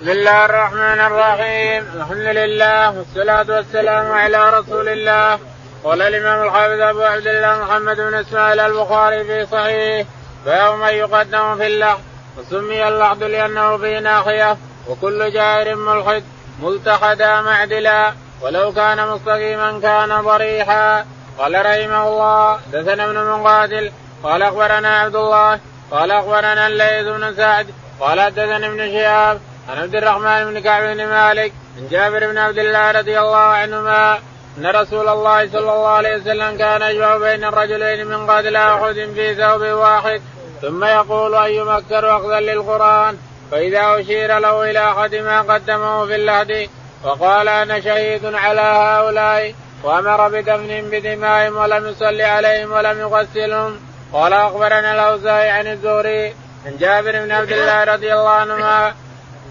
بسم الله الرحمن الرحيم. الحمد لله والصلاة والسلام على رسول الله. قال الإمام الحافظ أبو عبد الله محمد بن إسماعيل البخاري في صحيح باب من يقدم في اللحظ وسمي اللحظ لأنه في ناحية وكل جائر ملحد ملتحدا معدلا ولو كان مستقيما كان ضريحا. قال رحمه الله دثنا ابن مقاتل قال أخبرنا عبد الله قال أخبرنا الليث بن سعد قال حدثني ابن شهاب عن عبد الرحمن بن كعب بن مالك عن جابر بن عبد الله رضي الله عنهما أن رسول الله صلى الله عليه وسلم كان يجمع بين الرجلين من قتل أحد في ثوب واحد. ثم يقول أيما أكثر أخذا للقرآن؟ فإذا أشير له إلى أحد ما قدمه في اللحد وقال أنا شهيد على هؤلاء. وأمر بدفن بدمائهم ولم يصلي عليهم ولم يغسلهم. قال أخبرنا الأوزاعي عن الزهري عن جابر بن عبد الله رضي الله عنهما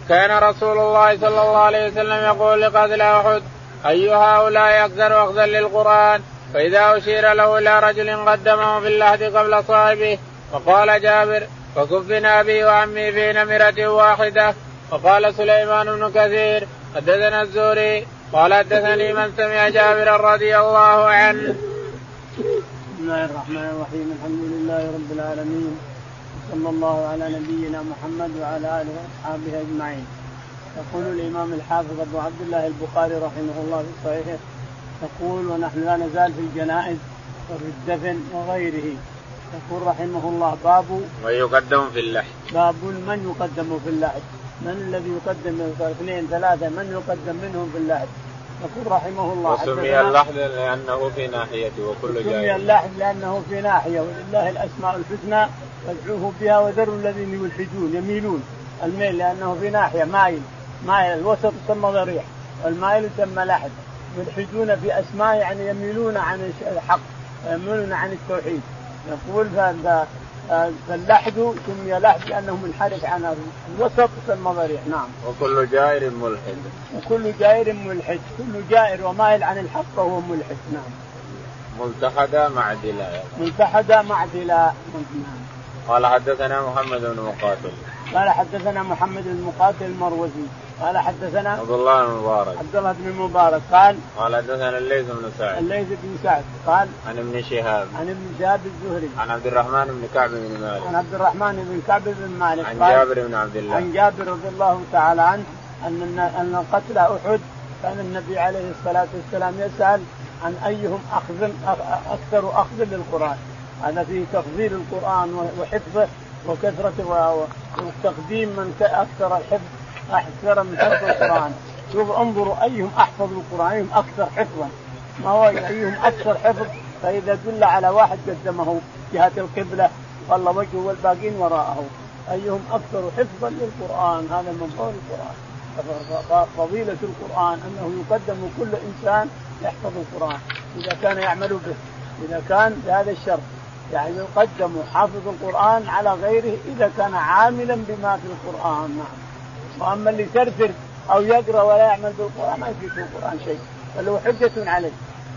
كان رسول الله صلى الله عليه وسلم يقول لقتل أحد اي هؤلاء أكثر اخذا للقرآن فإذا أشير له إلى رجل قدمه في اللحد قبل صاحبه وقال جابر فكفنا أبي وعمي في نمرة واحدة وقال سليمان بن كثير حدثنا الزهري قال حدثني من سمع جابرا رضي الله عنه. بسم الله الرحمن الرحيم الحمد لله رب العالمين صلى الله على نبينا محمد وعلى آله وأصحابه أجمعين. يقول الإمام الحافظ أبو عبد الله البخاري رحمه الله في صحيحه يقول ونحن لا نزال في الجنائز وفي الدفن وغيره. يقول رحمه الله باب من يقدم في اللحد. باب من يقدم في اللحد. من الذي يقدم اثنين ثلاثة. من يقدم منهم في اللحد؟ يقول رحمه الله وسمي اللحد لأنه في ناحيته وكل جائز سمي اللحد لأنه في ناحية ولله الأسماء الحسنى فادعوه بها وذروا الذين يلحدون يميلون الميل لأنه في ناحية مايل مايل الوسط يسمى ضريح والمايل يسمى لحد يلحدون في اسماء يعني يميلون عن الحق ويميلون عن التوحيد يقول فاللحد سمي لحد لأنه منحرف عن الوسط يسمى ضريح نعم. وكل جائر ملحد. وكل جائر ملحد، كل جائر ومائل عن الحق فهو ملحد نعم. ملتحدا معدلا. ملتحدا معدلا نعم. قال حدثنا محمد بن مقاتل. قال حدثنا محمد بن مقاتل المروزي. قال حدثنا عبد الله بن المبارك عبد الله بن المبارك قال قال حدثنا الليث بن سعد. الليث بن سعد قال عن ابن شهاب. عن ابن شهاب الزهري. عن عبد الرحمن بن كعب بن مالك. عن عبد الرحمن بن كعب بن مالك عن جابر بن عبد الله. عن جابر رضي الله تعالى عنه أن أن قتل أحد. كان النبي عليه الصلاة والسلام يسأل عن أيهم أخذ أكثر أخذ للقرآن. هذا فيه تفضيل القرآن وحفظه وكثرة وتقديم من أكثر الحفظ أكثر من حفظ القرآن. شوف انظروا أيهم أحفظ القرآن أيهم أكثر حفظا. ما هو أيهم أكثر حفظ؟ فإذا دل على واحد قدمه جهة القبلة والله وجهه والباقين وراءه. أيهم أكثر حفظا للقرآن؟ هذا من فضل القرآن. فضيلة القرآن أنه يقدم كل إنسان يحفظ القرآن إذا كان يعمل به إذا كان بهذا الشرط. يعني يقدم حافظ القرآن على غيره إذا كان عاملا بما في القرآن نعم. وأما اللي يثرثر أو يقرأ ولا يعمل بالقرآن ما يفيد القرآن شيء. بل هو حجة عليه.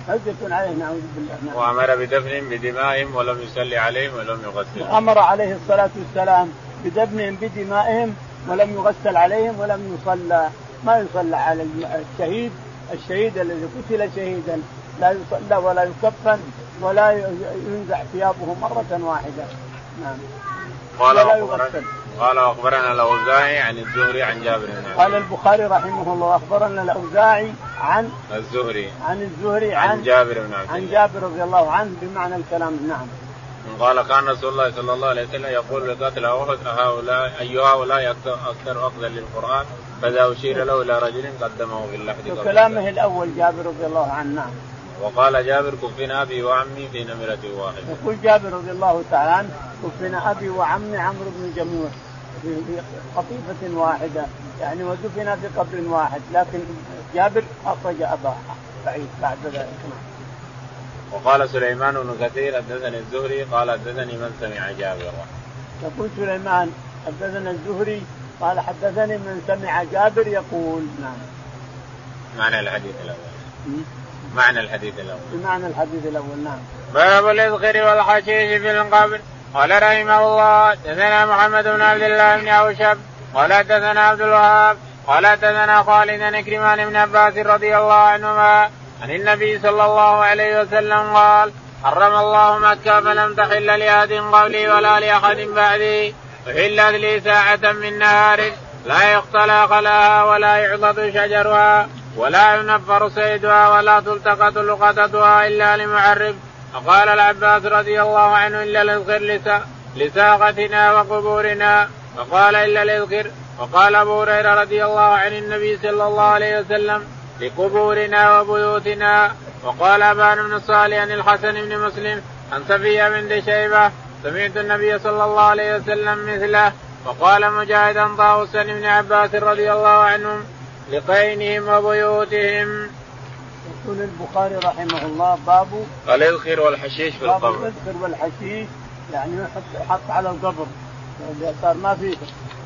حجة عليه نعوذ بالله نعم. وأمر بدفن بدمائهم ولم يصلي عليهم ولم يغسلهم أمر عليه الصلاة والسلام بدفنهم بدمائهم ولم يغسل عليهم ولم يصلى. ما يصلى على الشهيد الشهيد الذي قتل شهيدا. لا يصلى ولا يكفن. ولا ينزع ثيابه مرة واحدة. نعم. قال ولا يغسل. قال أخبرنا الأوزاعي عن الزهري عن جابر بن قال البخاري رحمه الله أخبرنا الأوزاعي عن الزهري. عن الزهري عن, عن جابر بن عبد عن جابر رضي الله عنه بمعنى الكلام. نعم. قال كان رسول الله صلى الله عليه وسلم يقول لقاتل احد هؤلاء أي هؤلاء أكثر اخذا للقرآن فإذا أشير له إلى رجل قدمه في اللحد كلامه الأول جابر رضي الله عنه. نعم. وقال جابر كفنا أبي وعمي في نمرة واحدة. يقول جابر رضي الله تعالى عنه كفنا أبي وعمي عمرو بن جموح في قطيفة واحدة يعني ودفن في قبر واحد لكن جابر أخرج اباه بعيد بعد ذلك وقال سليمان بن كثير حدثني الزهري قال حدثني من سمع جابر. يقول سليمان حدثنا الزهري قال حدثني من سمع جابر يقول نعم. معنى الحديث الأول. معنى الحديث الأول. بمعنى الحديث الأول نعم. باب الإذخر والحشيش في القبر قال رحمه الله حدثنا محمد بن عبد الله بن اوشب قال حدثنا عبد الوهاب. قال حدثنا خالد بن كرمان بن عباس رضي الله عنهما عن النبي صلى الله عليه وسلم قال حرم الله مكة فلم تحل لأحد قبلي ولا لأحد بعدي. أحلت لي ساعة من نهار لا يقتلى خلاها ولا يعضد شجرها. ولا ينفر صيدها ولا تلتقط لقطتها إلا لمعرف. فقال العباس رضي الله عنه إلا الاذخر لساقتنا وقبورنا. فقال إلا الاذخر وقال أبو هريرة رضي الله عن النبي صلى الله عليه وسلم لقبورنا وبيوتنا. وقال أبان بن صالح عن الحسن بن مسلم عن صفية بنت شيبة سمعت النبي صلى الله عليه وسلم مثله. وقال مجاهدا طاووسا بن عباس رضي الله عنهم لقينهم وبيوتهم. يقول البخاري رحمه الله باب الإذخر والحشيش في القبر. باب الإذخر والحشيش يعني يحط حط على القبر صار ما في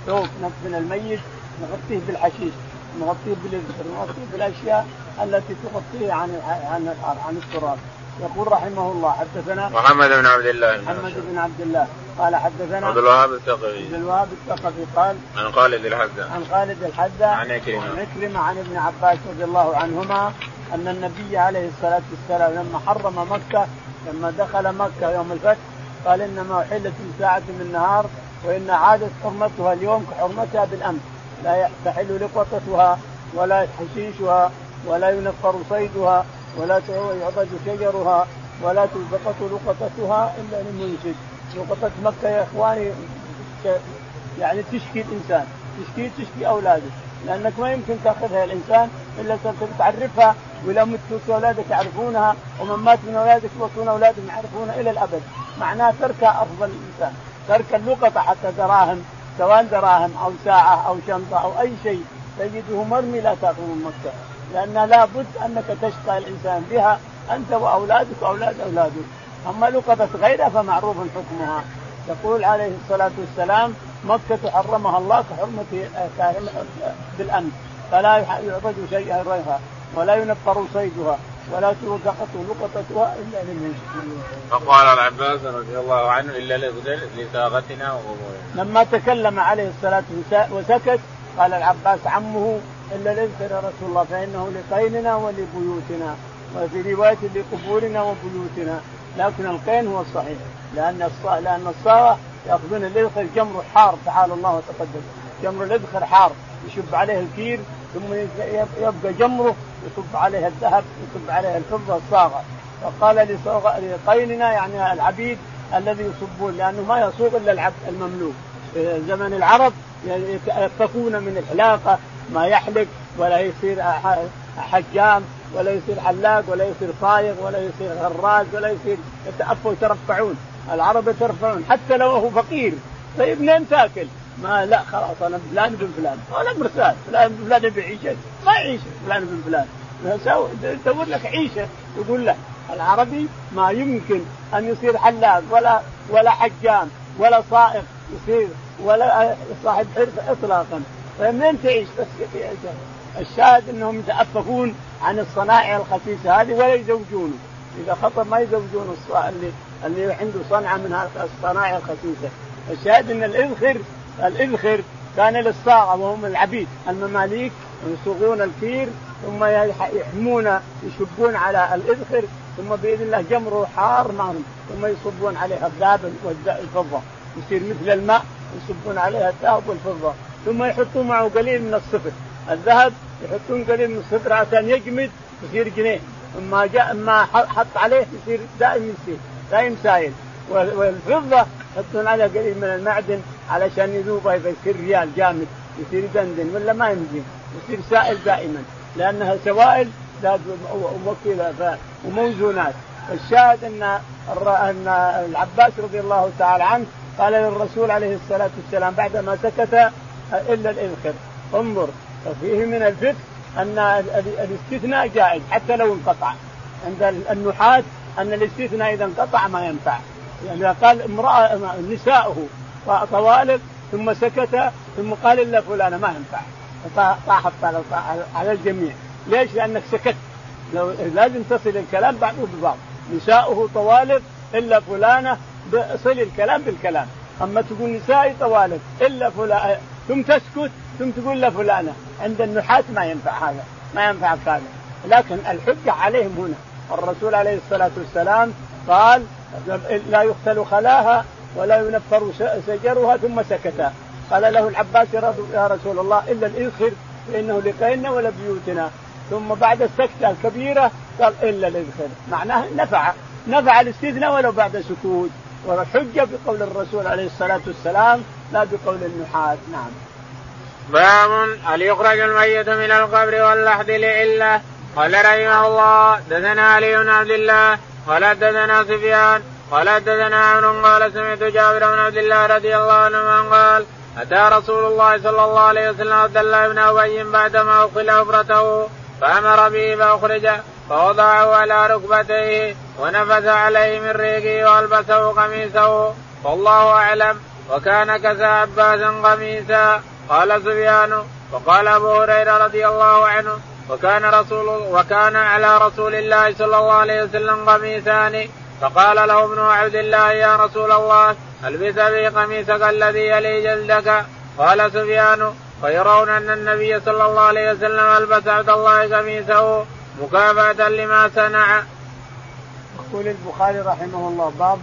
ثوب من الميت نغطيه بالحشيش نغطيه بالإذخر نغطيه بالأشياء التي تغطيه عن عن عن التراب يقول رحمه الله حدثنا محمد بن عبد الله محمد بن عبد الله. قال حدثنا عبد الوهاب الثقفي. عبد الوهاب الثقفي قال عن خالد الحذا عن خالد الحذا عن عكرمه عن عكرمه عن ابن عباس رضي الله عنهما أن النبي عليه الصلاة والسلام لما حرم مكة لما دخل مكة يوم الفتح قال إنما أحلت ساعه من النهار وإن عادت حرمتها اليوم كحرمتها بالأمس. لا تحل لقطتها ولا حشيشها ولا ينفر صيدها ولا يعضد شجرها ولا تلتقط لقطتها إلا للمنشد لقطة مكة يا إخواني يعني تشكي الإنسان تشكي تشكي أولاده. لأنك ما يمكن تأخذها الإنسان إلا تعرفها ولا مت أولادك يعرفونها ومن مات من أولادك يوصون أولادهم يعرفونها إلى الأبد. معناه تركها أفضل الإنسان ترك اللقطة حتى دراهم سواء دراهم أو ساعة أو شنطة أو أي شيء. تجده مرمي لا تأخذ من مكه لأن لابد أنك تشقى الإنسان بها أنت وأولادك وأولاد أولادك. أما لقطه غيرها فمعروف حكمها. يقول عليه الصلاة والسلام مكة حرمها الله كحرمة بالامس فلا يعبد شيئا غيرها ولا ينفر صيدها ولا تلقط لقطتها إلا لمن فقال العباس رضي الله عنه إلا لساقتنا وامورنا لما تكلم عليه الصلاة والسلام وسكت قال العباس عمه إلا ليس يا رسول الله فإنه لقيننا ولبيوتنا وفي رواية لقبورنا وبيوتنا. لكن القين هو الصحيح لأن الص... لأن الصاغه يأخذون الاذخر جمر حار تعالى الله وتقدم. جمر الاذخر حار يشب عليه الكير ثم يبقى جمره يصب عليها الذهب يصب عليها الفضة الصاغه فقال لقيننا يعني العبيد الذي يصبون لأنه ما يصوغ إلا العبد المملوك. زمن العرب يتفقون من الحلاقة ما يحلق ولا يصير حجام ولا يصير حلاق ولا يصير صايغ ولا يصير غراز ولا يصير يتأفوا يترفعون العرب يترفعون حتى لو هو فقير. طيب منين تاكل؟ ما لا خلاص أنا فلان بن فلان. ولا مرسال فلان بن فلان يبي عيشه. ما يعيش فلان بن فلان. دور لك عيشه يقول له العربي ما يمكن أن يصير حلاق ولا ولا حجام ولا صائغ يصير ولا صاحب حرفة اطلاقا. تعيش بس الشاهد أنهم يتأففون عن الصنائع الخسيسه هذه ولا يزوجونه إذا خطب ما يزوجون اللي اللي عنده صنعة من الصنائع الخسيسه الشاهد أن الاذخر الإذخر كان للصاغة وهم العبيد. المماليك يصوغون الكير ثم يحمون يشبون على الإذخر ثم بإذن الله جمره حار نار ثم يصبون عليها الذهب والفضة. يصير مثل الماء يصبون عليها الذهب والفضة. ثم يحطون معه قليل من الصفر. الذهب يحطون قليل من الصفر عشان يجمد يصير جنيه. إما جاء إما حط عليه يصير دائم يصير دائم سايل والفضة يحطون عليها قليل من المعدن علشان يذوبها يصير ريال جامد يصير دندن ولا ما يمدين يصير سائل دائما. لأنها سوائل وموكله وموزونات. الشاهد أن أن العباس رضي الله تعالى عنه قال للرسول عليه الصلاة والسلام بعدما سكت إلا الاذخر انظر ففيه من الفقه أن الاستثناء جائز حتى لو انقطع. عند النحاة أن الاستثناء إذا انقطع ما ينفع. يعني قال امرأة نساؤه طوالب ثم سكت ثم قال إلا فلانة ما ينفع. طاحت على الجميع. ليش؟ لأنك سكت. لو لازم تصل الكلام بعضه ببعض نساؤه طوالب إلا فلانة صل الكلام بالكلام. أما تقول نسائي طوالب إلا فلان ثم تسكت ثم تقول لفلانه عند النحاة ما ينفع هذا ما ينفعك هذا لكن الحجة عليهم هنا. الرسول عليه الصلاة والسلام قال لا يقتل خلاها ولا ينفر شجرها ثم سكتا. قال له العباس يا رسول الله إلا الاذخر فإنه لقينا ولا بيوتنا ثم بعد السكتة الكبيرة قال إلا الاذخر معناه نفع نفع الاستثناء ولو بعد سكوت. والحجه بقول الرسول عليه الصلاة والسلام لا بقول النحاة نعم. باب هل يخرج الميت من القبر واللحد لعلة قال رحمه الله دثنا علي بن عبد الله قال دثنا سفيان قال دثنا عمرو قال سمعت جابر بن عبد الله رضي الله عنه قال أتى رسول الله صلى الله عليه وسلم عبد الله بن أبي بعدما أقل ابرته فأمر به فأخرج فوضعه على ركبتيه ونفث عليه من ريقه وألبسه قميصه. والله أعلم. وكان كسى عباسا قميصا. قال سفيان. وقال أبو هريرة رضي الله عنه. وكان رسول وكان على رسول الله صلى الله عليه وسلم قميصان. فقال له ابن عبد الله يا رسول الله ألبس بي قميصك الذي يلي جلدك. قال سفيان. فيرون أن النبي صلى الله عليه وسلم ألبس عبد الله قميصه. مكافاه لما صنع. يقول البخاري رحمه الله باب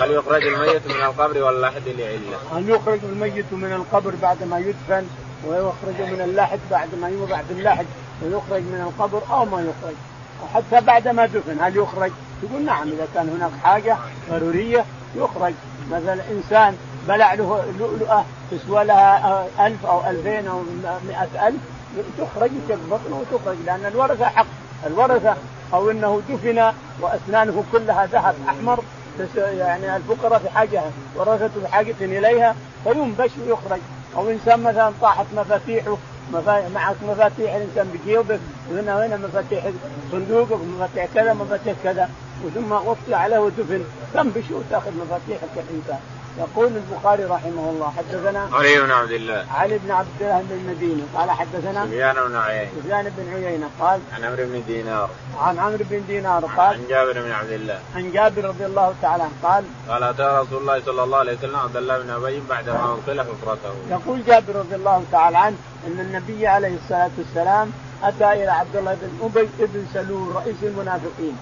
هل يخرج الميت من القبر واللحد لعلة؟ هل يخرج الميت من القبر بعد ما يدفن ويخرج من اللحد بعد ما يوضع في اللحد ويخرج من القبر أو ما يخرج حتى بعد ما دفن هل يخرج؟ يقول نعم إذا كان هناك حاجة ضرورية يخرج مثلا إنسان بلع له لؤلؤة تسوى لها ألف أو ألفين أو مئة ألف تخرج بطنه وتخرج لأن الورثة حق. الورثة أو أنه دفن وأسنانه كلها ذهب أحمر يعني الفقراء في حاجة ورثته بحاجة إليها فينبش ويخرج. أو إنسان مثلا طاحت مفاتيحه معك مفاتيح الانسان بجيوبك وهنا وهنا مفاتيح صندوقك ومفاتيح كذا مفاتيح كذا وثم وطي عليه ودفن تنبش وتأخذ مفاتيحك الانسان يقول البخاري رحمه الله حدثنا علي بن عبد الله. علي بن عبد الله بن المديني قال حدثنا سفيان بن عيينة. سفيان بن عيينة قال عن عمرو بن دينار. عن عمرو بن دينار قال عن جابر بن عبد الله. عن جابر رضي الله تعالى عنه قال قال أتى رسول الله صلى الله عليه وسلم عبد الله بن أبي بعدما ادخل حفرته. يقول جابر رضي الله تعالى عنه أن النبي عليه الصلاة والسلام أتى إلى عبد الله بن أبي بن سلول رئيس المنافقين.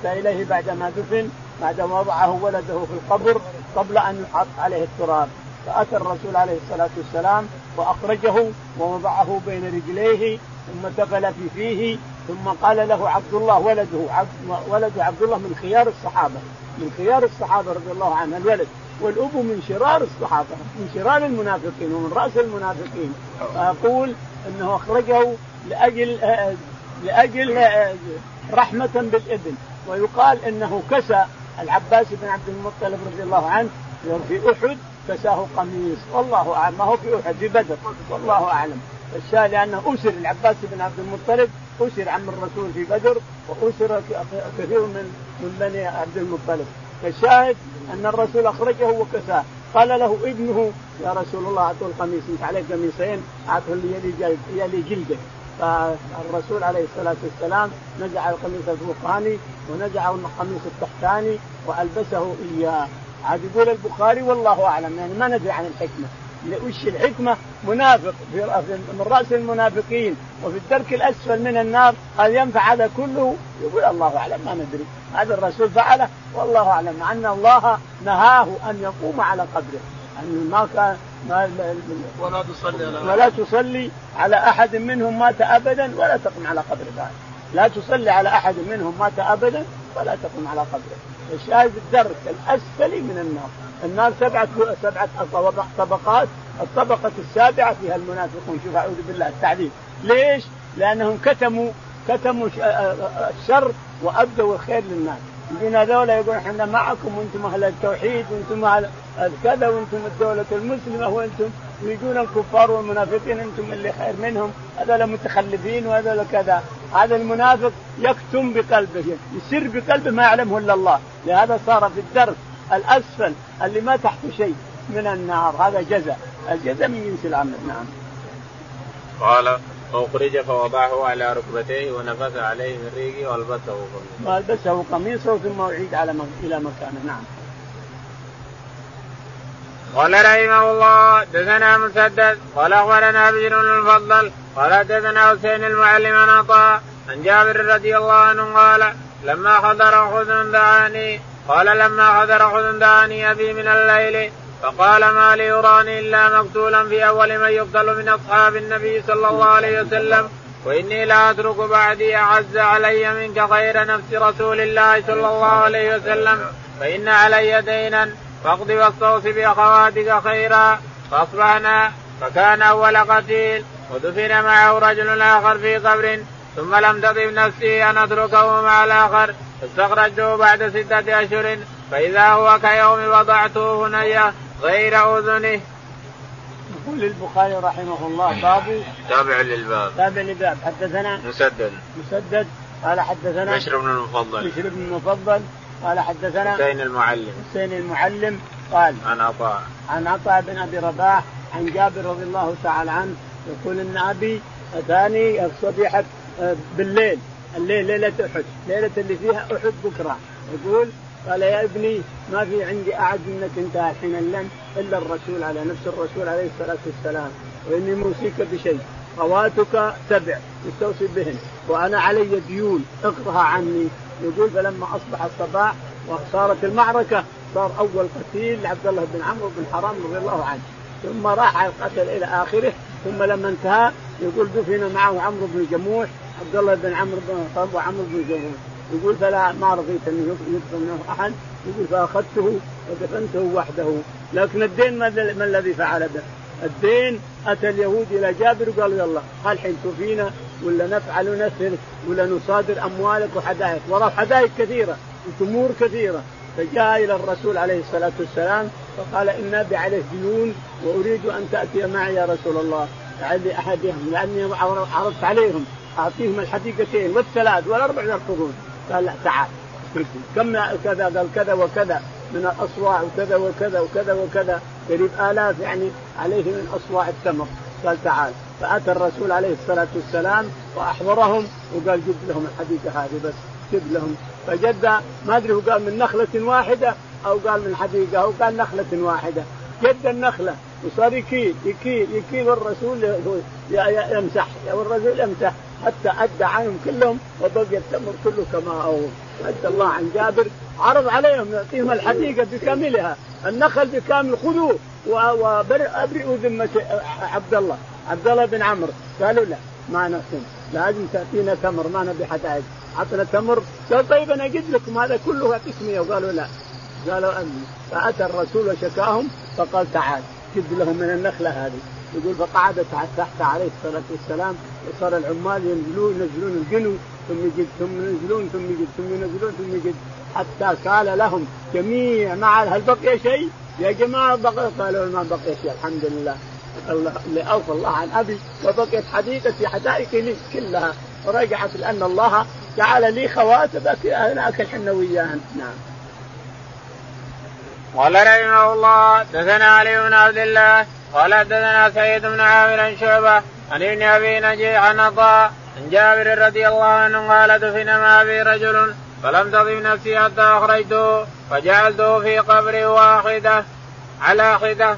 أتى إليه بعدما دفن بعدما وضعه ولده في القبر. قبل أن يحط عليه التراب. فأتى الرسول عليه الصلاة والسلام وأخرجه ووضعه بين رجليه ثم تفل في فيه ثم قال له عبد الله ولده عبد ولد عبد الله من خيار الصحابة. من خيار الصحابة رضي الله عنه الولد. والأب من شرار الصحابة من شرار المنافقين ومن رأس المنافقين. فأقول إنه أخرجه لأجل لأجل رحمة بالابن ويقال إنه كسى العباس بن عبد المطلب رضي الله عنه في أحد كساه قميص. والله أعلم. ما هو في أحد في بدر. والله أعلم. الشاهد لأنه أسر العباس بن عبد المطلب أسر عم الرسول في بدر وأسر كثير من من بني عبد المطلب. فالشاهد أن الرسول أخرجه وكساه. قال له ابنه يا رسول الله اعطوا القميص أنت عليك قميصين اعطه اللي يلي جلده فالرسول عليه الصلاة والسلام نزع القميص الفوقاني ونزع القميص التحتاني وألبسه إياه. عاد يقول البخاري والله أعلم يعني ما ندري عن الحكمة. وش الحكمة؟ منافق في من رأس المنافقين. وفي الدرك الأسفل من النار هل ينفع هذا كله؟ يقول الله أعلم ما ندري. هذا الرسول فعله والله أعلم مع أن الله نهاه أن يقوم على قبره. أن ما كان ما ولا تصلي على ولا تصلي على أحد منهم مات أبدا ولا تقم على قبر بعد. لا تصلي على أحد منهم مات أبدا ولا تقم على قبره. الشاهد الدرك الأسفل من النار. النار سبعة سبعة طبقات. الطبقة السابعة فيها المنافقون. شوف أعوذ بالله التعذيب. ليش؟ لأنهم كتموا كتموا الشر وأبدوا الخير للناس. يجون هذول يقول إحنا معكم وأنتم أهل التوحيد وأنتم أهل كذا وأنتم الدولة المسلمة وأنتم ويجون الكفار والمنافقين أنتم اللي خير منهم. هذول متخلفين وهذول كذا. هذا المنافق يكتم بقلبه يسر بقلبه ما يعلمه إلا الله. لهذا صار في الدرس الأسفل اللي ما تحته شيء من النار. هذا جزاء. الجزاء من جنس العمل. نعم. قال فأخرج فوضعه على ركبتيه ونفث عليه من ريقه وألبسه قميصه. وألبسه قميصه ثم أعيد على إلى مكانه نعم. قال رحمه الله دثنا مسدد قال أخبرنا بشر المفضل قال دثنا حسين المعلم عن عطاء عن جابر رضي الله عنه قال لما حضر خذ دعاني قال لما حضر خذ دعاني أبي من الليل فقال ما لي يراني إلا مقتولا في أول من يقتل من أصحاب النبي صلى الله عليه وسلم وإني لا أترك بعدي أعز علي منك غير نفس رسول الله صلى الله عليه وسلم فإن علي دينا فاقض واستوص بأخواتك خيرا فأصبحنا فكان أول قتيل ودفن معه رجل آخر في قبر ثم لم تطب نفسي أن أتركه مع الآخر فاستخرجته بعد ستة أشهر فإذا هو كيوم وضعته هنيه غير أذنه. يقول البخاري رحمه الله باب تابع للباب. تابع للباب. حدثنا مسدد. مسدد. قال حدثنا بشر بن المفضل. بشر بن المفضل. قال حدثنا حسين المعلم. حسين المعلم. قال عن عطاء. عن عطاء بن أبي رباح عن جابر رضي الله تعالى عنه يقول إن أبي أتاني الصبيحه آه، بالليل. الليل ليلة أحد. ليلة اللي فيها أحد بكرة. يقول قال يا ابني ما في عندي اعز منك أنت الحين اللن إلا الرسول على نفس الرسول عليه الصلاة والسلام. وإني موصيك بشيء خواتك سبع تستوصي بهن وأنا علي ديون اقرها عني. يقول فلما أصبح الصباح وصارت المعركة صار أول قتيل لعبد الله بن عمرو بن حرام رضي الله عنه. ثم راح القتل إلى آخره ثم لما انتهى يقول دفن معه عمرو بن جموح عبد الله بن عمرو بن وعمرو بن جموح. يقول فلا ما رضيت أن يدفن منه أحد. يقول فأخذته ودفنته وحده. لكن الدين ما الذي فعل به؟ الدين أتى اليهود إلى جابر وقالوا يلا الحين توفينا ولا نفعل نسر ولا نصادر أموالك وحدائق؟ وراه حدائق كثيرة وتمور كثيرة. فجاء إلى الرسول عليه الصلاة والسلام فقال إن أبي عليه ديون وأريد أن تأتي معي يا رسول الله. لعلي احدهم لأني عرضت عليهم أعطيهم الحديقتين والثلاث والأربع يرفضون قال لا تعال. كم كذا؟ قال كذا وكذا. من الأصواع وكذا وكذا وكذا وكذا. قريب آلاف يعني عليه من أصواع التمر. قال تعال. فأتى الرسول عليه الصلاة والسلام وأحضرهم وقال جد لهم الحديقه هذه بس جد لهم. فجد ما أدري هو قال من نخلة واحدة أو قال من حديقة أو قال نخلة واحدة. جد النخلة. وصار يكيل يكيل يكيل والرسول يمسح والرسول يمسح. حتى أدى عنهم كلهم وبقي التمر كله كما هو. ادى الله عن جابر عرض عليهم يعطيهم الحديقة بكاملها النخل بكامل خذوه. وأبرئوا ذمة عبد الله عبد الله بن عمرو. قالوا لا ما نحسن. لازم تأتينا تمر ما نبي حدائق عطنا تمر. قال طيب أنا أجد لكم هذا كله قسمي وقالوا لا. قالوا أمي. فأتى الرسول وشكاهم فقال تعال جد لهم من النخلة هذه. يقول فقعد تحت عليه الصلاة والسلام وصار العمال ينزلون ينزلون القنو ثم يجد ثم ينزلون ثم يجد ثم ينزلون ثم يجد حتى قال لهم جميع مع هل بقي شيء؟ يا جماعة بقي قالوا ما بقي شيء الحمد لله اللي اوفى الله عن أبي وبقيت حديقتي حدائقي لي كلها ورجعت لأن الله جعل لي خواتم هناك إحنا وياهن نعم. قال رحمه الله دثنا علي بن عبد الله قال دثنا سيد بن عامر شعبة عن ابن أبي نجيح عن عطاء عن جابر رضي الله عنه قال دفن ما أبي رجل فلم تضم نفسي حتى اخرجته فجعلته في قبر واحدة على حدة.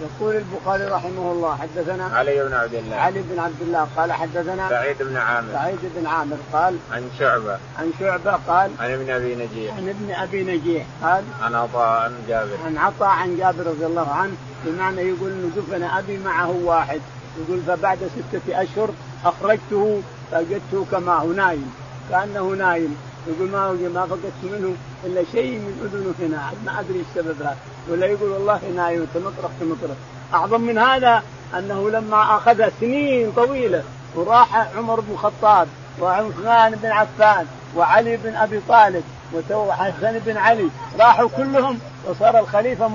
يقول البخاري رحمه الله حدثنا علي بن عبد الله. علي بن عبد الله قال حدثنا سعيد بن عامر. سعيد بن عامر قال عن شعبة. عن شعبة قال عن ابن أبي نجيح. عن ابن أبي نجيح قال عن عطاء عن جابر. عن عطاء عن جابر رضي الله عنه بمعنى يقول دفن أبي معه واحد. يقول فبعد ستة أشهر أخرجته فوجدته كما هو نايم. كأنه نايم. يقول ما ما فقدت منه إلا شيء من اذنه هنا ما أدري السبب هذا ولا يقول والله نايم تمطرق تمطرق أعظم من هذا أنه لما أخذ سنين طويلة وراح عمر بن الخطاب وعثمان بن عفان وعلي بن أبي طالب وحسن بن علي. راحوا كلهم وصار الخليفة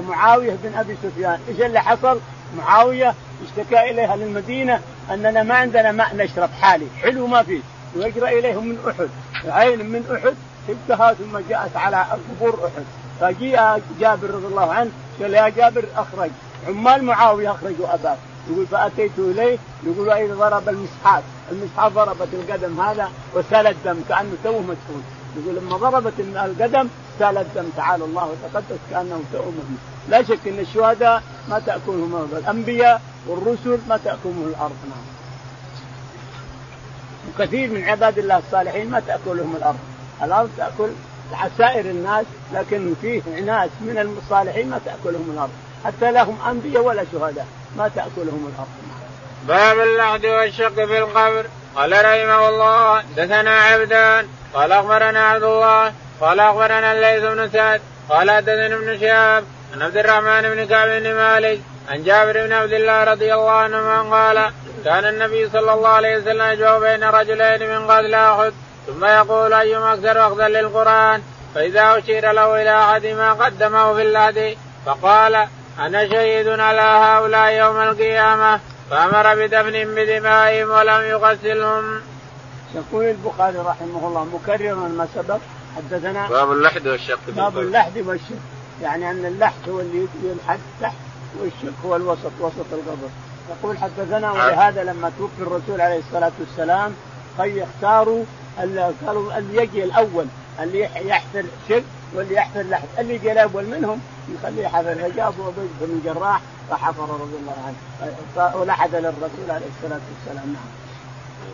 معاوية بن أبي سفيان، إيش اللي حصل؟ معاوية اشتكى إليها للمدينة أننا ما عندنا ماء نشرب حالي، حلو ما فيه، ويجرى إليهم من أحد، عين من أحد شبتها ثم جاءت على قبور أحد، فجاء جابر رضي الله عنه قال يا جابر أخرج. عمال معاوية اخرجوا اباك يقول فأتيت إليه يقول اذا ضرب المسحات المسحات ضربت القدم هذا وسال الدم كأنه تو مسحول يقول لما ضربت القدم سال الدم تعالى الله وتقدس كانه تؤمن لا شك إن الشهداء ما تأكلهم الأنبياء والرسل ما تأكلهم الأرض. نعم. وكثير من عباد الله الصالحين ما تأكلهم الأرض. الأرض تأكل سائر الناس لكن فيه ناس من الصالحين ما تأكلهم الأرض. حتى لهم أنبياء ولا شهداء ما تأكلهم الأرض. باب اللحد والشق في القبر. قال رحمه الله دثنا عبدان قال أخبرنا عبد الله قال أخبرنا الليث بن سعد قال حدثنا ابن شهاب عن عبد الرحمن بن كعب بن مالك عن جابر بن عبد الله رضي الله عنهما قال كان النبي صلى الله عليه وسلم يجمع بين رجلين من قتل أحد ثم يقول أيما أكثر اخذا للقرآن فإذا أشير له إلى أحد ما قدمه في الهدي فقال أنا شهيد على هؤلاء يوم القيامة فأمر بدفن بدمائهم ولم يغسلهم. يقول البخاري رحمه الله مكررا ما سبق حدثنا باب اللحد والشق باب اللحد والشق. يعني أن اللحد هو اللي ينحد تحت والشق هو الوسط وسط القبر. يقول حدثنا ولهذا لما توفي الرسول عليه الصلاة والسلام يختاروا قالوا اللي يجي الأول اللي يحفر شق واللي يحفر لحد. اللي يجي الأول منهم يخليه حفر فجابوا ابو بن الجراح فحفر رضي الله عنه. ولحد للرسول عليه الصلاة والسلام. نعم.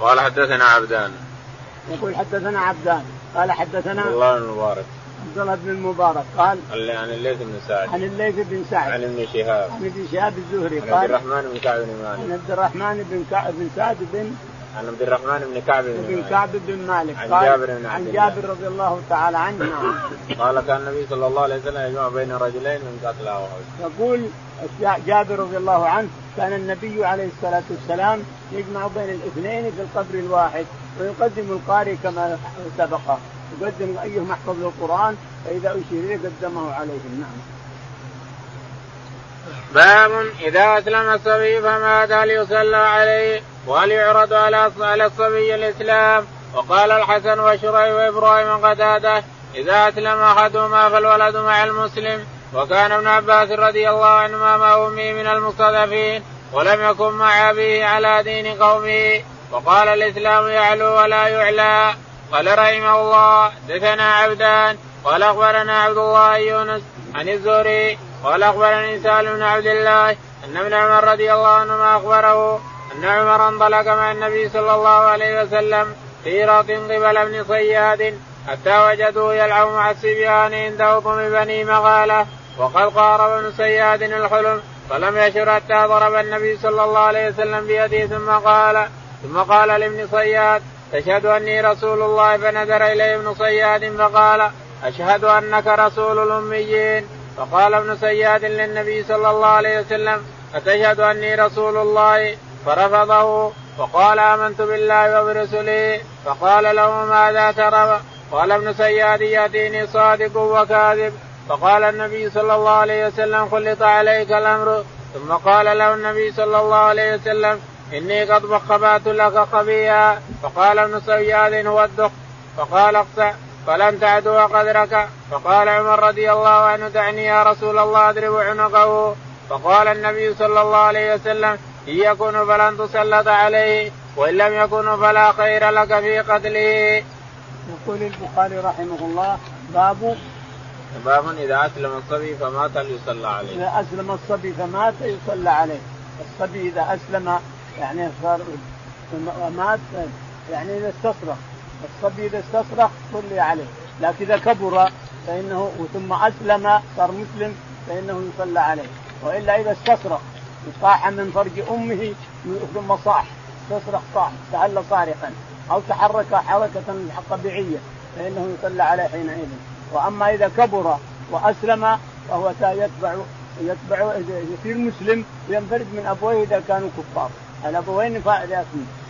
قال حدثنا عبدان. يقول حدثنا عبدان. قال حدثنا عبد الله بن المبارك عبد الله بن المبارك قال عن الليث بن سعد. عن الليث بن سعد. عن ابن شهاب. عن ابن شهاب الزهري. قال عن عبد الرحمن بن كعب بن مالك. عن عبد الرحمن بن كعب بن سعد بن عن عبد الرحمن بن كعب بن, بن كعب بن مالك. عن جابر بن عن جابر رضي الله تعالى عنه. قال كان النبي صلى الله عليه وسلم يجمع بين رجلين من قتل يقول جابر رضي الله عنه كان النبي عليه الصلاة والسلام يجمع بين الاثنين في القبر الواحد ويقدم القارئ كما سبق. يقدم ايهم احفظ للقران فإذا اشير اليه قدمه عليهم. نعم. باب إذا أسلم الصبي فمات هل يصلى عليه وهل يعرض على الصبي الإسلام؟ وقال الحسن وشريح وإبراهيم قتادة إذا أسلم أحدهما فالولد مع المسلم. وكان ابن عباس رضي الله عنهما مع أمه من المستضعفين ولم يكن مع أبيه على دين قومه. وقال الإسلام يعلو ولا يعلى. قال رحمه الله دثنا عبدان قال أخبرنا عبد الله يونس عن الزهري قال أخبرني سالم بن عبد الله أن ابن عمر رضي الله عنهما أخبره أن عمر انطلق مع النبي صلى الله عليه وسلم في راق قبل ابن صياد حتى وجدوه يلعب مع الصبيان عند هضم بني مغالة وقد قارب ابن صياد الحلم فلم يشر حتى ضرب النبي صلى الله عليه وسلم بيده ثم قال ثم قال لابن صياد تشهد أني رسول الله. فنذر إليه ابن صياد فقال أشهد أنك رسول الأميين. فقال ابن صياد للنبي صلى الله عليه وسلم أتشهد أني رسول الله؟ فرفضه وقال آمنت بالله وبرسله. فقال له ماذا ترى؟ قال ابن سياد يأتيني صادق وكاذب. فقال النبي صلى الله عليه وسلم خلط عليك الأمر. ثم قال له النبي صلى الله عليه وسلم إني قد خبات لك قبيها فقال ابن سياد هو الدخ فقال اقطع. فلن تعدو قدرك فقال عمر رضي الله عنه دعني يا رسول الله أضرب عنقه فقال النبي صلى الله عليه وسلم إن يكن فلن تسلط عليه وإن لم يكن فلا خير لك في قتله. يقول البخاري رحمه الله باب باب إذا أسلم الصبي فمات يصلى عليه. إذا أسلم الصبي فمات يصلى عليه. الصبي إذا أسلم يعني صار مات يعني إذا استصرخ الصبي إذا استصرخ صلي عليه. لكن إذا كبر فإنه ثم أسلم صار مسلم فإنه يصلى عليه. وإلا إذا استصرخ صاح من فرج أمه ثم صاح تصرخ صاح تعل صارخا. أو تحرك حركة طبيعيه فإنه يصلى عليه حينئذ. وأما إذا كبر وأسلم فهو يتبع يتبع يصير مسلم وينفرد من أبويه إذا كانوا كفار. الأبوين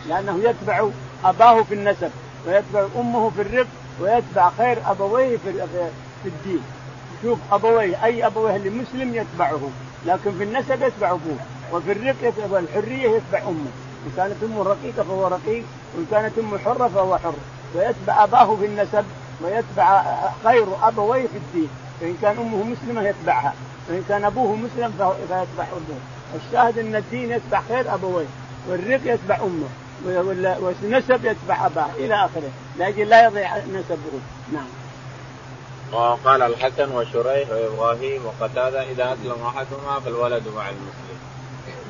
لأنه يتبع أباه في النسب. ويتبع أمه في الرق ويتبع خير أبويه في الدين. شوف أبويه أي أبويه اللي مسلم يتبعه لكن في النسب يتبع أبوه وفي الرق يتبع الحريه يتبع أمه. إن كانت أمه رقيقة فهو رقيق وإن كانت أمه حرة فهو حر. ويتبع أباه في النسب ويتبع خير أبويه في الدين. فإن كان أمه مسلمة يتبعها. وان كان أبوه مسلم فيتبع ابوه الشاهد إن الدين يتبع خير أبويه والرق يتبع أمه. والنسب يتبع اباه إلى آخره. لاجل لا يضيع نسبه نعم. وقال الحسن وشريح وإبراهيم وقتادة إذا أسلم أحدهما فالولد مع المسلم.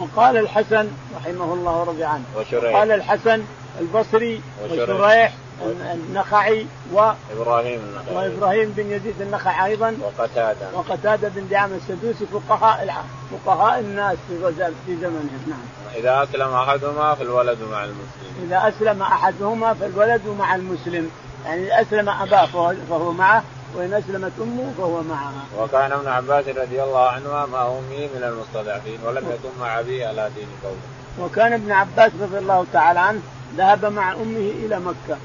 وقال الحسن رحمه الله ورضي عنه. وشريح. قال الحسن البصري وشريح النخعي و إبراهيم النخعي وإبراهيم بن يزيد النخعي أيضا وقتادة وقتادة بن دعامة السدوسي فقهاء فقهاء الناس في في زمنهم نعم. إذا أسلم أحدهما فالولد مع المسلم. إذا أسلم أحدهما فالولد مع المسلم يعني أسلم أباه فهو معه وإن أسلمت أمه فهو معها. وكان ابن عباس رضي الله عنهما مع أمه من المستضعفين ولم يكن مع أبيه على دين قومه. وكان ابن عباس رضي الله تعالى عنه ذهب مع أمه إلى مكة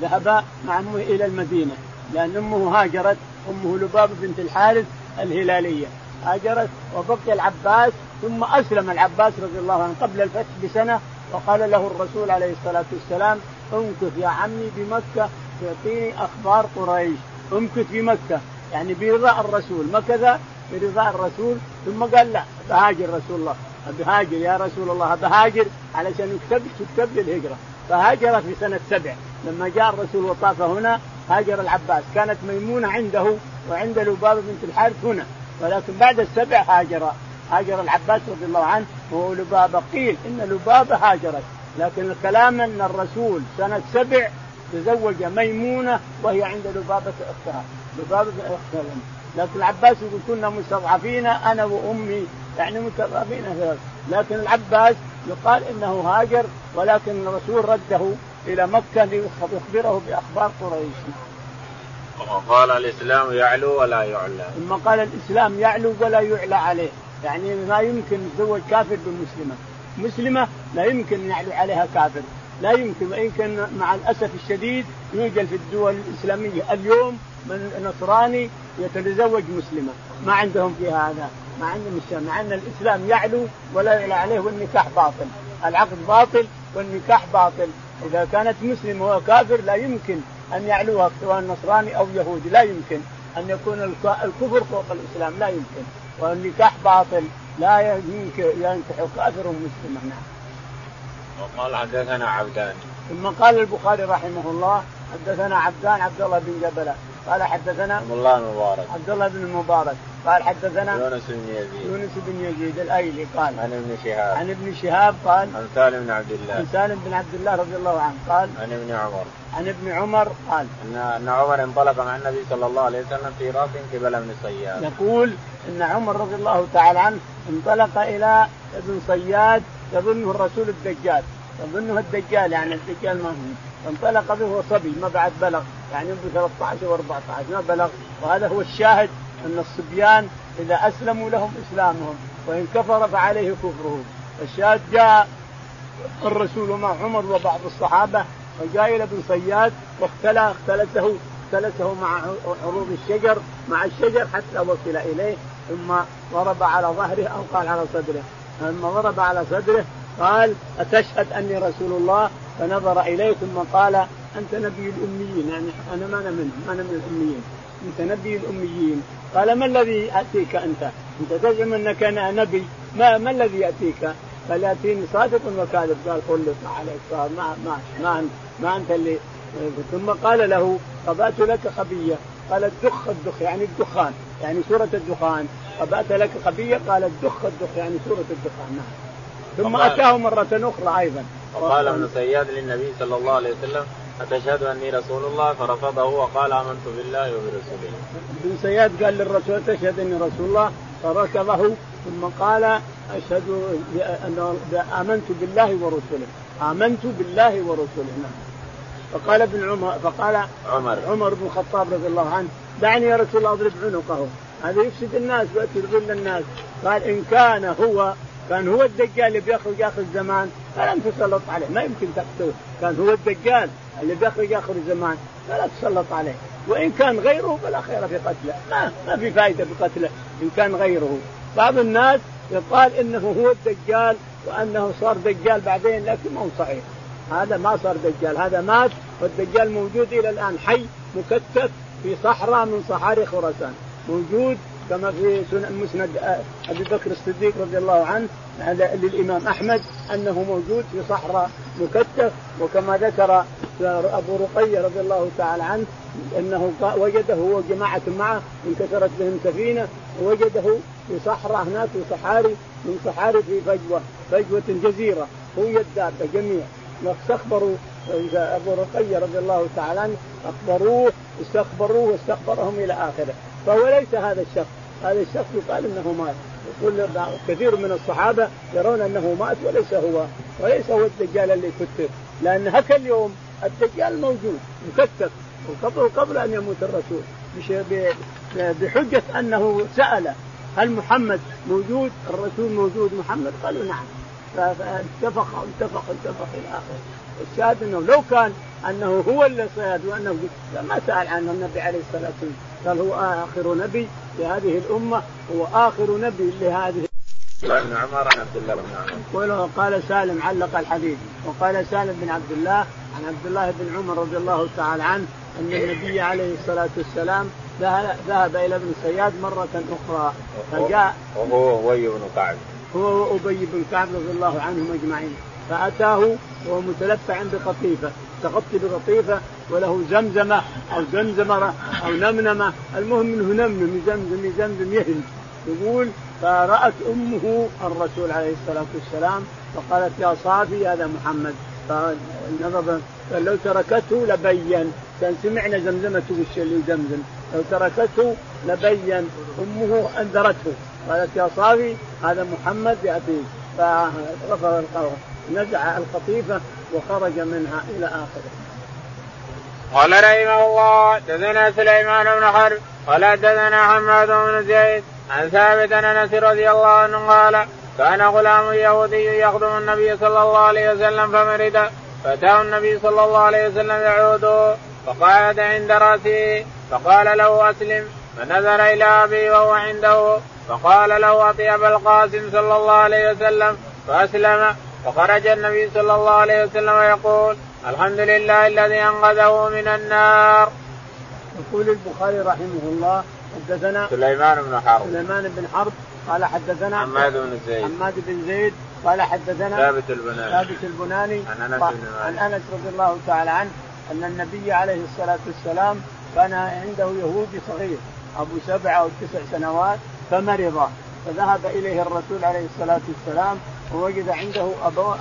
ذهب مع أمه إلى المدينة. لأن أمه هاجرت أمه لبابة بنت الحارث الهلالية. هاجرت وبقي العباس ثم أسلم العباس رضي الله عنه قبل الفتح بسنة وقال له الرسول عليه الصلاة والسلام امكث يا عمي بمكة تعطيني أخبار قريش. امكث في مكة يعني برضا الرسول. مكث برضا الرسول. ثم قال لا بهاجر رسول الله. بهاجر يا رسول الله بهاجر علشان يكتب تكتب الهجره فهاجر في سنة سبع. لما جاء الرسول وطاف هنا هاجر العباس. كانت ميمونة عنده وعند لبابة بنت الحارث هنا. ولكن بعد السبع هاجر هاجر العباس رضي الله عنه وهو لبابة. قيل إن لبابة هاجرت. لكن الكلام أن الرسول سنة سبع تزوج ميمونة وهي عند لبابة أختها. لبابة أختها. لكن العباس يقول كنا مستضعفين أنا وأمي. يعني مستضعفين لكن العباس يقال إنه هاجر ولكن الرسول رده. إلى مكة ليخبره بأخبار قريش. وقال الإسلام يعلو ولا يعلى. ثم قال الإسلام يعلو ولا يعلى عليه، يعني ما يمكن يتزوج كافر بمسلمه، مسلمة لا يمكن يعلو عليها كافر، لا يمكن وإن كان مع الأسف الشديد يوجد في الدول الإسلامية. اليوم من نصراني يتزوج مسلمة. ما عندهم في هذا. ما عندهم الشام مع أن الإسلام يعلو ولا يعلى عليه والنكاح باطل. العقد باطل والنكاح باطل. إذا كانت مسلمه وهو كافر لا يمكن أن يعلوها سواء نصراني أو يهودي لا يمكن. أن يكون الكفر فوق الإسلام لا يمكن. والنكاح باطل لا يمكن ينكح كافر مسلمه نعم. وقال حدثنا عبدان. ثم قال البخاري رحمه الله حدثنا عبدان عبد الله بن جبله قال حدثنا عبد الله المبارك. عبد الله بن المبارك. قال حدثنا يونس بن يزيد. يونس بن يزيد الأيلي قال عن ابن شهاب. عن ابن شهاب قال عن سالم بن عبد الله. عن سالم بن عبد الله رضي الله عنه قال عن ابن عمر. عن ابن عمر قال إن إن عمر انطلق مع النبي صلى الله عليه وسلم في راس قبل ابن صياد. يقول إن عمر رضي الله تعالى عنه انطلق إلى ابن صياد يظنه الرسول الدجال. يظنه الدجال يعني الدجال ما هو. فانطلق به وهو صبي ما بعد بلغ. يعني ب 13 و 14 ما بلغ. وهذا هو الشاهد أن الصبيان إذا أسلموا لهم إسلامهم وإن كفر فعليه كفره الشاهد جاء الرسول مع عمر وبعض الصحابة وجاء إلى ابن صياد واختلى اختلسه اختلسه مع عروض الشجر مع الشجر حتى وصل إليه ثم ضرب على ظهره أو قال على صدره. لما ضرب على صدره قال أتشهد أني رسول الله؟ فنظر إليه ثم قال أنت نبي الأميين يعني أنا ما أنا منهم أنا من الأميين. أنت نبي الأميين. قال ما الذي يأتيك أنت؟ أنت تزعم أنك أنا نبي. ما, ما الذي يأتيك؟ قال يأتيني صادق وكاذب. قال قل لك عليك ما ما ما أنت, ما أنت اللي ثم قال له قبأت لك خبية. قال الدخ الدخ يعني الدخان يعني سورة الدخان. قبأت لك خبية. قال الدخ الدخ يعني سورة الدخان. نعم. ثم أتاه مرة أخرى أيضا. وقال ابن سياد للنبي صلى الله عليه وسلم. أتشهد أني رسول الله؟ فرفضه وقال آمنت بالله وبرسوله. ابن سياد قال للرسول تشهد أني رسول الله فركضه ثم قال أشهد أن آمنت بالله ورسوله. آمنت بالله ورسوله نعم. فقال ابن عمر فقال عمر. عمر بن الخطاب رضي الله عنه دعني يا رسول الله أضرب عنقه. هذا يفسد الناس ويأتي يضل الناس. قال إن كان هو كان هو الدجال اللي بيخرج اخر الزمان فلم تسلط عليه. ما يمكن تقتله. كان هو الدجال اللي بيخرج اخر الزمان فلا تسلط عليه. وإن كان غيره فلا خير في قتله. ما ما في فائده في قتله إن كان غيره. بعض الناس يقال إنه هو الدجال وأنه صار دجال بعدين لكن ما هو صحيح. هذا ما صار دجال. هذا مات والدجال موجود إلى الآن. حي مكتف في صحراء من صحاري خراسان. موجود كما في سنن مسند أبي بكر الصديق رضي الله عنه للإمام أحمد أنه موجود في صحراء مكتف وكما ذكر أبو رقية رضي الله تعالى عنه أنه وجده هو وجماعه معه انكسرت بهم سفينة ووجده في صحراء هناك في صحاري من صحاري في فجوة فجوة جزيرة هو الدابة جميع. واستخبروا أبو رقية رضي الله تعالى عنه أخبروه استخبروه واستخبرهم إلى آخره. فهو ليس هذا الشخص. هذا الشخص يقال إنه مات. يقول كثير من الصحابة يرون إنه مات وليس هو وليس هو الدجال اللي كتب. لأن هكا اليوم الدجال موجود مكتب وقبل قبل أن يموت الرسول. بحجة أنه سأل هل محمد موجود؟ الرسول موجود. محمد؟ قالوا نعم. فاتفق اتفق اتفق إلى آخره. الشاهد إنه لو كان أنه هو اللي صياد وأنه ما سأل عنه النبي عليه الصلاة والسلام. قال هو آخر نبي لهذه الأمة هو آخر نبي لهذه ابن عمر عن عبد الله بن عمر. قال سالم علق الحديث. وقال سالم بن عبد الله عن عبد الله بن عمر رضي الله تعالى عنه أن النبي عليه الصلاة والسلام ذهب إلى ابن سياد مرة أخرى فجاء وهو أبي بن كعب. هو وأبي بن كعب رضي الله عنهم أجمعين. فأتاه وهو متلفع بقطيفة تغطي بقطيفة وله زمزمة أو زمزمرة أو نمنمة المهم إنه نمنم يزمزم يزمزم يهل يقول فرأت أمه الرسول عليه الصلاة والسلام فقالت يا صافي هذا محمد. فنظر قال لو تركته لبين. كان سمعنا زمزمة وش اللي يزمزم؟ لو تركته لبين أمه أنذرته. قالت يا صافي هذا محمد يأتيك. فرفض القرار نزع القطيفة وخرج منها إلى آخره. قال رحمه الله دثنا سليمان بن حرب قال دثنا حماد بن زيد عن ثابت عن أنس رضي الله عنه قال كان غلام يهودي يخدم النبي صلى الله عليه وسلم فمرض فأتاه النبي صلى الله عليه وسلم يعوده فقعد عند رأسه فقال له أسلم فنظر إلى أبي وهو عنده فقال له اطي ابا القاسم صلى الله عليه وسلم فأسلم. فخرج النبي صلى الله عليه وسلم يقول الحمد لله الذي أنقذه من النار. يقول البخاري رحمه الله حدثنا سليمان بن حرب. سليمان بن حرب قال حدثنا حماد بن زيد. حماد بن زيد قال حدثنا ثابت البناني. ثابت البناني. عن أنس عن أنس رضي الله تعالى عنه أن النبي عليه الصلاة والسلام كان عنده يهودي صغير أبو سبع أو تسع سنوات فمرض. فذهب إليه الرسول عليه الصلاة والسلام ووجد عنده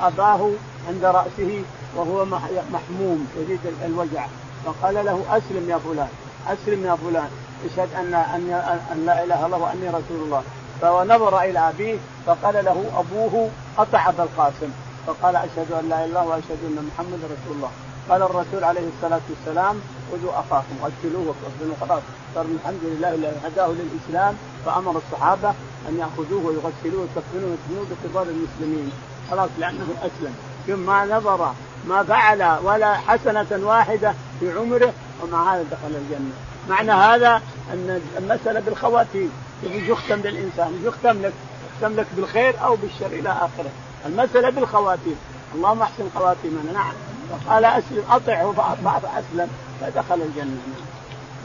اباه عند رأسه وهو محموم شديد الوجع. فقال له أسلم يا فلان أسلم يا فلان اشهد ان ان أن لا إله إلا الله وأني رسول الله. فنظر إلى أبيه فقال له أبوه قطع ابا القاسم. فقال أشهد أن لا إله إلا الله وأشهد أن محمد رسول الله. قال الرسول عليه الصلاة والسلام خذوا أخاكم غسلوه وكفنوه خلاص صار الحمد لله الذي هداه للإسلام فأمر الصحابة أن يأخذوه ويغسلوه ويكفنوه ويكفنوه بكبار المسلمين. خلاص لأنه أسلم. ثم ما نظر ما فعل ولا حسنة واحدة في عمره ومع هذا دخل الجنة. معنى هذا أن المسألة بالخواتيم. يختم للانسان يختم لك يختم لك بالخير أو بالشر إلى آخره. المسألة بالخواتيم. اللهم احسن خواتيمنا. نعم. فقال أسلم اطعه فاسلم فدخل الجنة.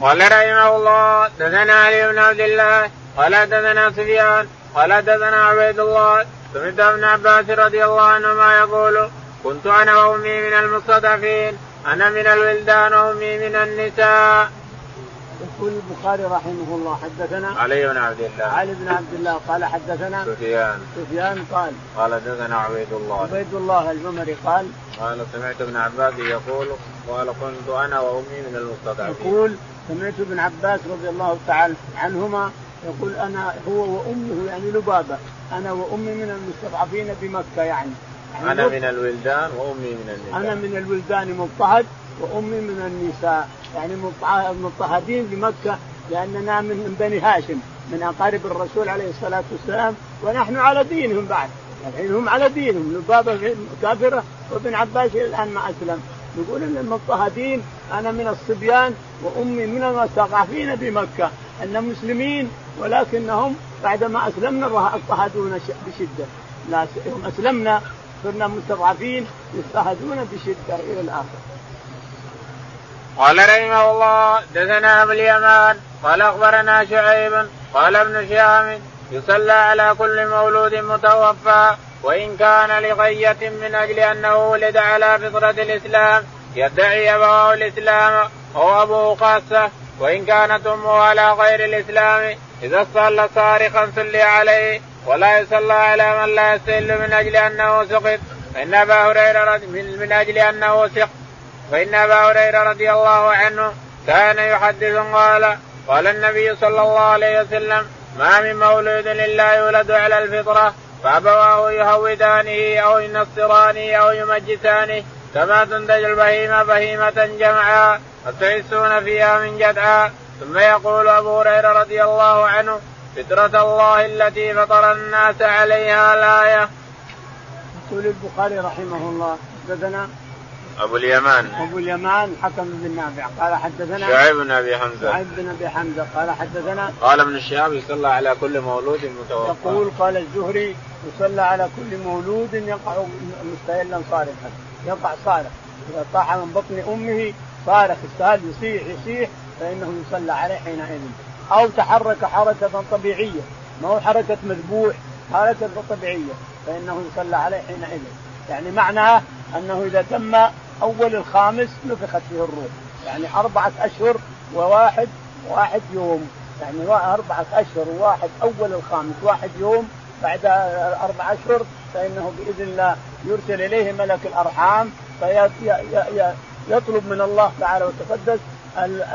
قال رحمه الله دثنا علي بن عبد الله قال دثنا سفيان قال دثنا عبيد الله سمعت ابن عباس رضي الله عنهما يقول كنت أنا وأمي من المستضعفين أنا من الولدان وأمي من النساء. يقول البخاري رحمه الله حدثنا علي بن عبد الله. علي بن عبد الله قال حدثنا سفيان. سفيان قال قال حدثنا عبيد الله. عبيد الله العمري قال قال سمعت ابن عباس يقول قال كنت أنا وأمي من المستضعفين. يقول سمعت ابن عباس رضي الله تعالى عنهما يقول أنا هو وأمه يعني لبابة أنا وأمي من المستضعفين بمكة يعني, يعني أنا من الولدان وأمي من النساء أنا من الولدان مضطهد وأمي من النساء يعني مضطهدين بمكه لأننا من بني هاشم من أقارب الرسول عليه الصلاة والسلام ونحن على دينهم بعد. الحين هم على دينهم لبابه كافرة. وابن عباس إلى الآن ما أسلم. يقول إن المضطهدين أنا من الصبيان وأمي من المستضعفين بمكة. أن مسلمين ولكنهم بعدما أسلمنا اضطهدونا بشدة. لا أسلمنا صرنا مستضعفين يضطهدون بشدة إلى الآخر. قال رحمه الله دثنا أبو اليمان قال أخبرنا شعيب قال ابن شهاب يصلى على كل مولود متوفى وإن كان لغية من أجل أنه ولد على فطرة الإسلام يدعي ابواه الإسلام أو ابوه خاصه وإن كانت أمه على غير الإسلام إذا صلى صارخا صلي عليه ولا يصلى على من لا يستهل من أجل أنه سقط. فان أبا هريرة من أجل أنه سق فإن أبا هريرة رضي الله عنه كان يحدث قال قال النبي صلى الله عليه وسلم ما من مولود إلا يولد على الفطرة فأبواه يهودانه أو ينصرانه أو يمجسانه كما تنتج البهيمة بهيمة جمعا فتحسون فيها من جدعا ثم يقول أبو هريرة رضي الله عنه فطرة الله التي فطر الناس عليها الآية. يقول البخاري رحمه الله حدثنا أبو اليمان. أبو اليمان حكم بن نافع. قال حدثنا شعيب بن أبي حمزة. شعيب بن أبي حمزة. قال حدثنا قال ابن الشهاب يصلى على كل مولود متوفى. يقول قال الزهري يصلى على كل مولود يقع مستهلا صارخا. يقع صارخ. إذا طاح من بطن أمه صارخ. السهل يصيح يصيح فإنه يصلى عليه حينئذ. أو تحرك حركة طبيعية. ما هو حركة مذبوح حركة طبيعية. فإنه يصلى عليه حينئذ. يعني معناه أنه إذا تم اول الخامس نفخت فيه الروح. يعني أربعة أشهر وواحد واحد يوم. يعني أربعة أشهر وواحد أول الخامس واحد يوم. بعد أربع أشهر فإنه بإذن الله يرسل إليه ملك الأرحام. فيطلب من الله تعالى وتقدس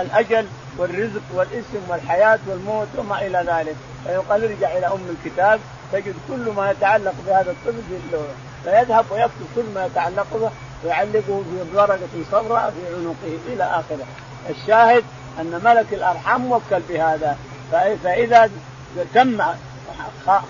الأجل والرزق والاسم والحياة والموت وما إلى ذلك. فيقال ارجع إلى أم الكتاب تجد كل ما يتعلق بهذا الطفل في فيذهب ويكتب كل ما يتعلق به. ويعلقه في ورقه صفراء في عنقه إلى آخره. الشاهد أن ملك الأرحام موكل بهذا. فاذا تم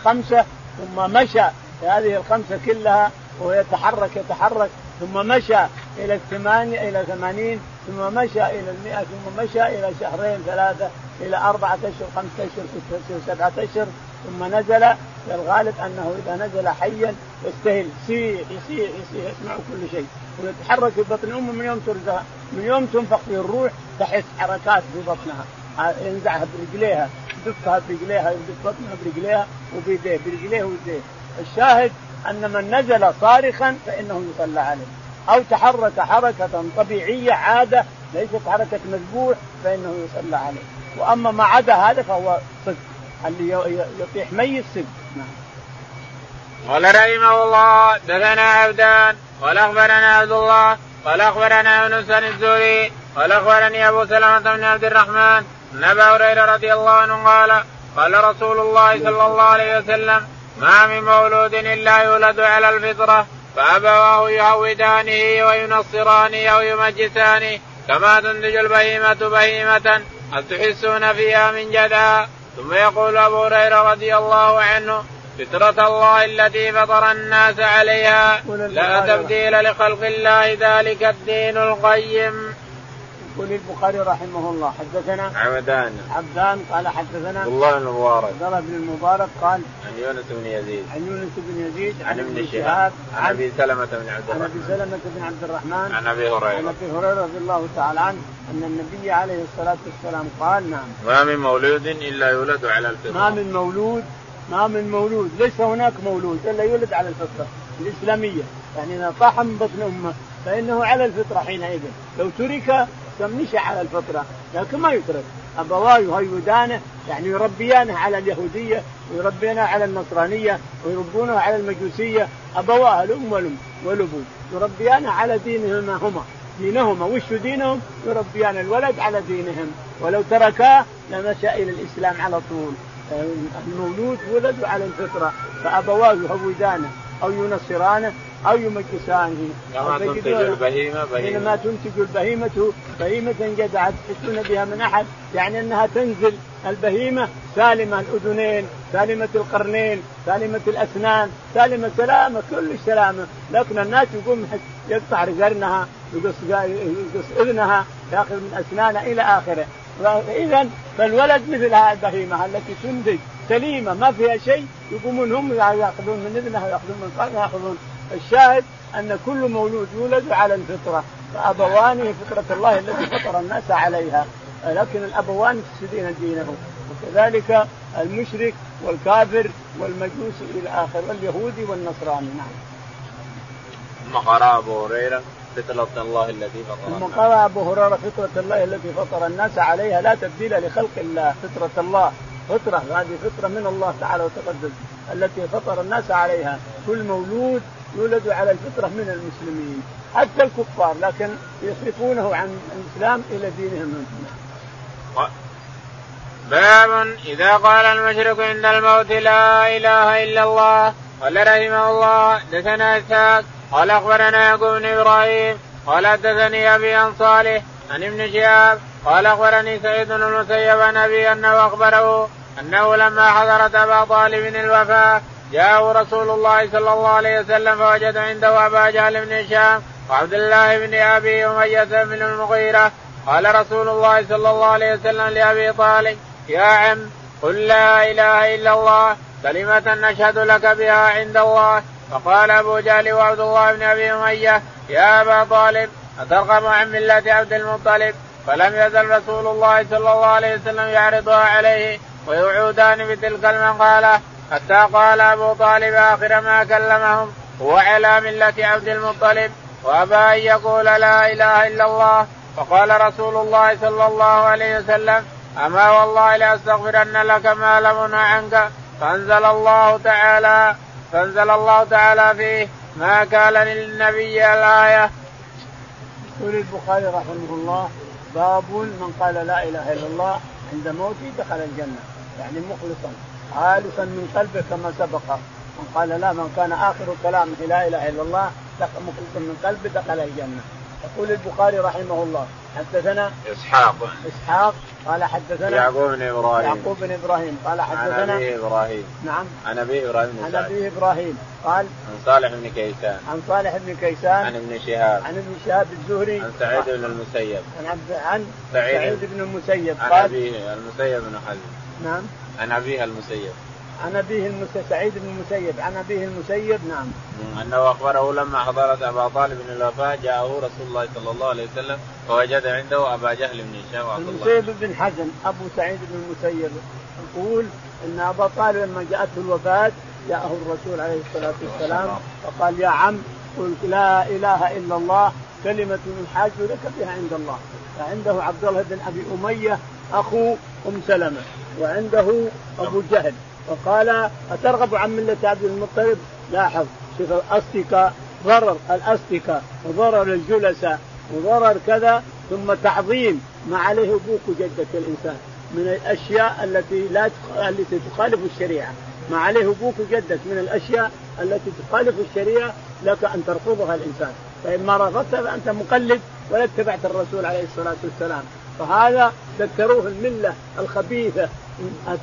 خمسة ثم مشى هذه الخمسة كلها ويتحرك يتحرك ثم مشى إلى الثمانية إلى ثمانين ثم مشى إلى المئة ثم مشى إلى شهرين ثلاثة إلى أربعة أشهر خمسة أشهر ستة أشهر سبعة أشهر ثم نزل الغالب أنه إذا نزل حيا يستهل. يصيح يصيح يصيح يسمع كل شيء. ويتحرك في بطن أمه من يوم ترزق من يوم تنفخ فيه الروح تحس حركات في بطنها. ينزعها برجليها يدفها برجليها يدف بطنها برجليها وبيديه برجليه وبيديه الشاهد أن من نزل صارخا فإنه يصلى عليه. أو تحرك حركة طبيعية عادة ليست حركة مذبوح فإنه يصلى عليه. وأما ما عدا هذا فهو صدق. اللي يطيح ميت صدق نعم. قال رحمه الله دثنا عبدان قال أخبرنا عبد الله قال أخبرنا يونس الزهري قال أخبرني أبو سلمة بن عبد الرحمن أن أبا هريرة رضي الله عنه قال قال رسول الله صلى الله عليه وسلم ما من مولود إلا يولد على الفطرة فأبواه يهودانه وينصرانه أو يمجسانه كما تنتج البهيمة بهيمة هل تحسون فيها من جدع ثم يقول أبو هريرة رضي الله عنه فطرة الله التي فطر الناس عليها لا تبديل لخلق الله ذلك الدين القيم. يقول البخاري رحمه الله حدثنا عبدان عبدان قال حدثنا عبد الله بن المبارك عبد الله بن المبارك قال عن يونس بن يزيد. عن يونس بن يزيد عن ابن شهاب عن أبي سلمة بن عبد الرحمن عن أبي سلمة بن عبد الرحمن. عن أبي هريرة. عن أبي هريرة رضي الله تعالى عنه أن النبي عليه الصلاة والسلام قال نعم. ما من مولود إلا يولد على الفطرة. ما من مولود ما من مولود. ليس هناك مولود إلا يولد على الفطرة الإسلامية. يعني إذا طاح من بطن أمة فإنه على الفطرة حينئذ. لو ترك مشى على الفطرة لكن ما يترك ابواه يهيدانه يعني يربيانه على اليهودية ويربينه على النصرانية ويربونه على المجوسية. ابواه الام والام والابو يربيانه على دينهما هما. دينهما وش دينهم؟ يربيان الولد على دينهم. ولو تركاه لمشى إلى الإسلام على طول. المولود ولد على الفطرة. فأبواه يهودانه أو ينصرانه أو يمجسانه كما تنتج البهيمة بهيمة. حينما تنتج البهيمة بهيمة جدعه تحسون بها من أحد. يعني إنها تنزل البهيمة سالمة الأذنين سالمة القرنين سالمة الأسنان سالمة سلامة كل سلامة. لكن الناس يقوم يقطع قرنها يقص يقص إذنها ياخذ من أسنانها إلى آخره. فاذا فالولد مثل هذه البهيمة التي تنتج سليمة ما فيها شيء يقومون هم يأخذون من إذنها وياخذون من قرنها يأخذون الشاهد أن كل مولود يولد على الفطرة فابوانه فطرة الله التي فطر الناس عليها. لكن الأبوان يفسدين دينهم. وكذلك المشرك والكافر والمجوس إلى اخره واليهودي والنصراني. نعم. ثم قرأ أبو هريرة فطرة الله التي فطر ثم قرأ أبو هريرة فطرة الله التي فطر الناس عليها. لا تبديل لخلق الله. فطرة الله. فطرة هذه فطرة من الله تعالى وتقدس التي فطر الناس عليها. كل مولود يولد على الفطرة من المسلمين حتى الكفار لكن يصرفونه عن الإسلام إلى دينهم باب إذا قال المشرك عند الموت لا إله إلا الله قال رحمه الله دثنا إسحاق قال أخبرنا يعقوب بن إبراهيم قال حدثني أبي عن صالح عن ابن شهاب قال أخبرني سعيد بن المسيب عن أبي أنه أخبره أنه لما حضرت أبا طالب الوفاة جاءه رسول الله صلى الله عليه وسلم فوجد عنده أبا جهل بن هشام وعبد الله بن أبي أمية بن المغيرة. قال رسول الله صلى الله عليه وسلم لأبي طالب يا عم قل لا إله إلا الله كلمة نشهد لك بها عند الله. فقال أبو جهل وعبد الله بن أبي أمية يا أبا طالب أترغب عن ملة عبد المطلب؟ فلم يزل رسول الله صلى الله عليه وسلم يعرضها عليه ويعودان بتلك المقالة. حتى قال أبو طالب آخر ما كلمهم هو على ملة عبد المطلب وأبى أن يقول لا إله إلا الله. فقال رسول الله صلى الله عليه وسلم أما والله لأستغفرن لك ما لم عنك. فأنزل الله تعالى فأنزل الله تعالى فيه ما كان للنبي الآية. يقول البخاري رحمه الله باب من قال لا إله إلا الله عند موته دخل الجنة يعني مخلصا. خالصا من قلبه كما سبق. من قال لا من كان آخر كلامه لا إله إلا الله مخلصا من قلبه دخل الجنة. يقول البخاري رحمه الله حدثنا إسحاق. إسحاق قال حدثنا يعقوب بن إبراهيم. يعقوب بن إبراهيم قال حدثنا عن أبي إبراهيم. نعم. عن أبي إبراهيم عن أبي إبراهيم قال عن صالح بن كيسان. عن صالح بن كيسان عن ابن شهاب. عن ابن شهاب الزهري. عن سعيد بن المسيب. عن عبد عن سعيد, سعيد بن المسيب قال عن ابيه المسيب بن حزم. نعم. عن أبيه المسيب. عن أبيه المسيب سعيد بن المسيب. عن أبيه المسيب نعم. أنه أخبره لما حضرت أبا طالب بن الوفاه جاءه رسول الله صلى الله عليه وسلم فوجد عنده أبا جهل بن هشام وعبد الله. المسيب بن حزن أبو سعيد بن المسيب. يقول إن أبا طالب لما جاءته الوفاة جاءه الرسول عليه الصلاة والسلام فقال يا عم قل لا إله إلا الله كلمة حاج لك بها عند الله. فعنده عبد الله بن أبي أمية أخو أم سلمة. وعنده أبو جهل. فقال أترغب عن ملة عبد المطلب؟ لاحظ شوف الأصدقاء ضرر الأصدقاء وضرر الجلساء وضرر كذا ثم تعظيم ما عليه أبوك وجدك الإنسان. من الأشياء التي لا التي تخالف الشريعة. ما عليه أبوك وجدك من الأشياء التي تخالف الشريعة لك أن ترفضها الإنسان. فإما رفضت فأنت مقلد ولا اتبعت الرسول عليه الصلاة والسلام. فهذا ذكروه الملة الخبيثة.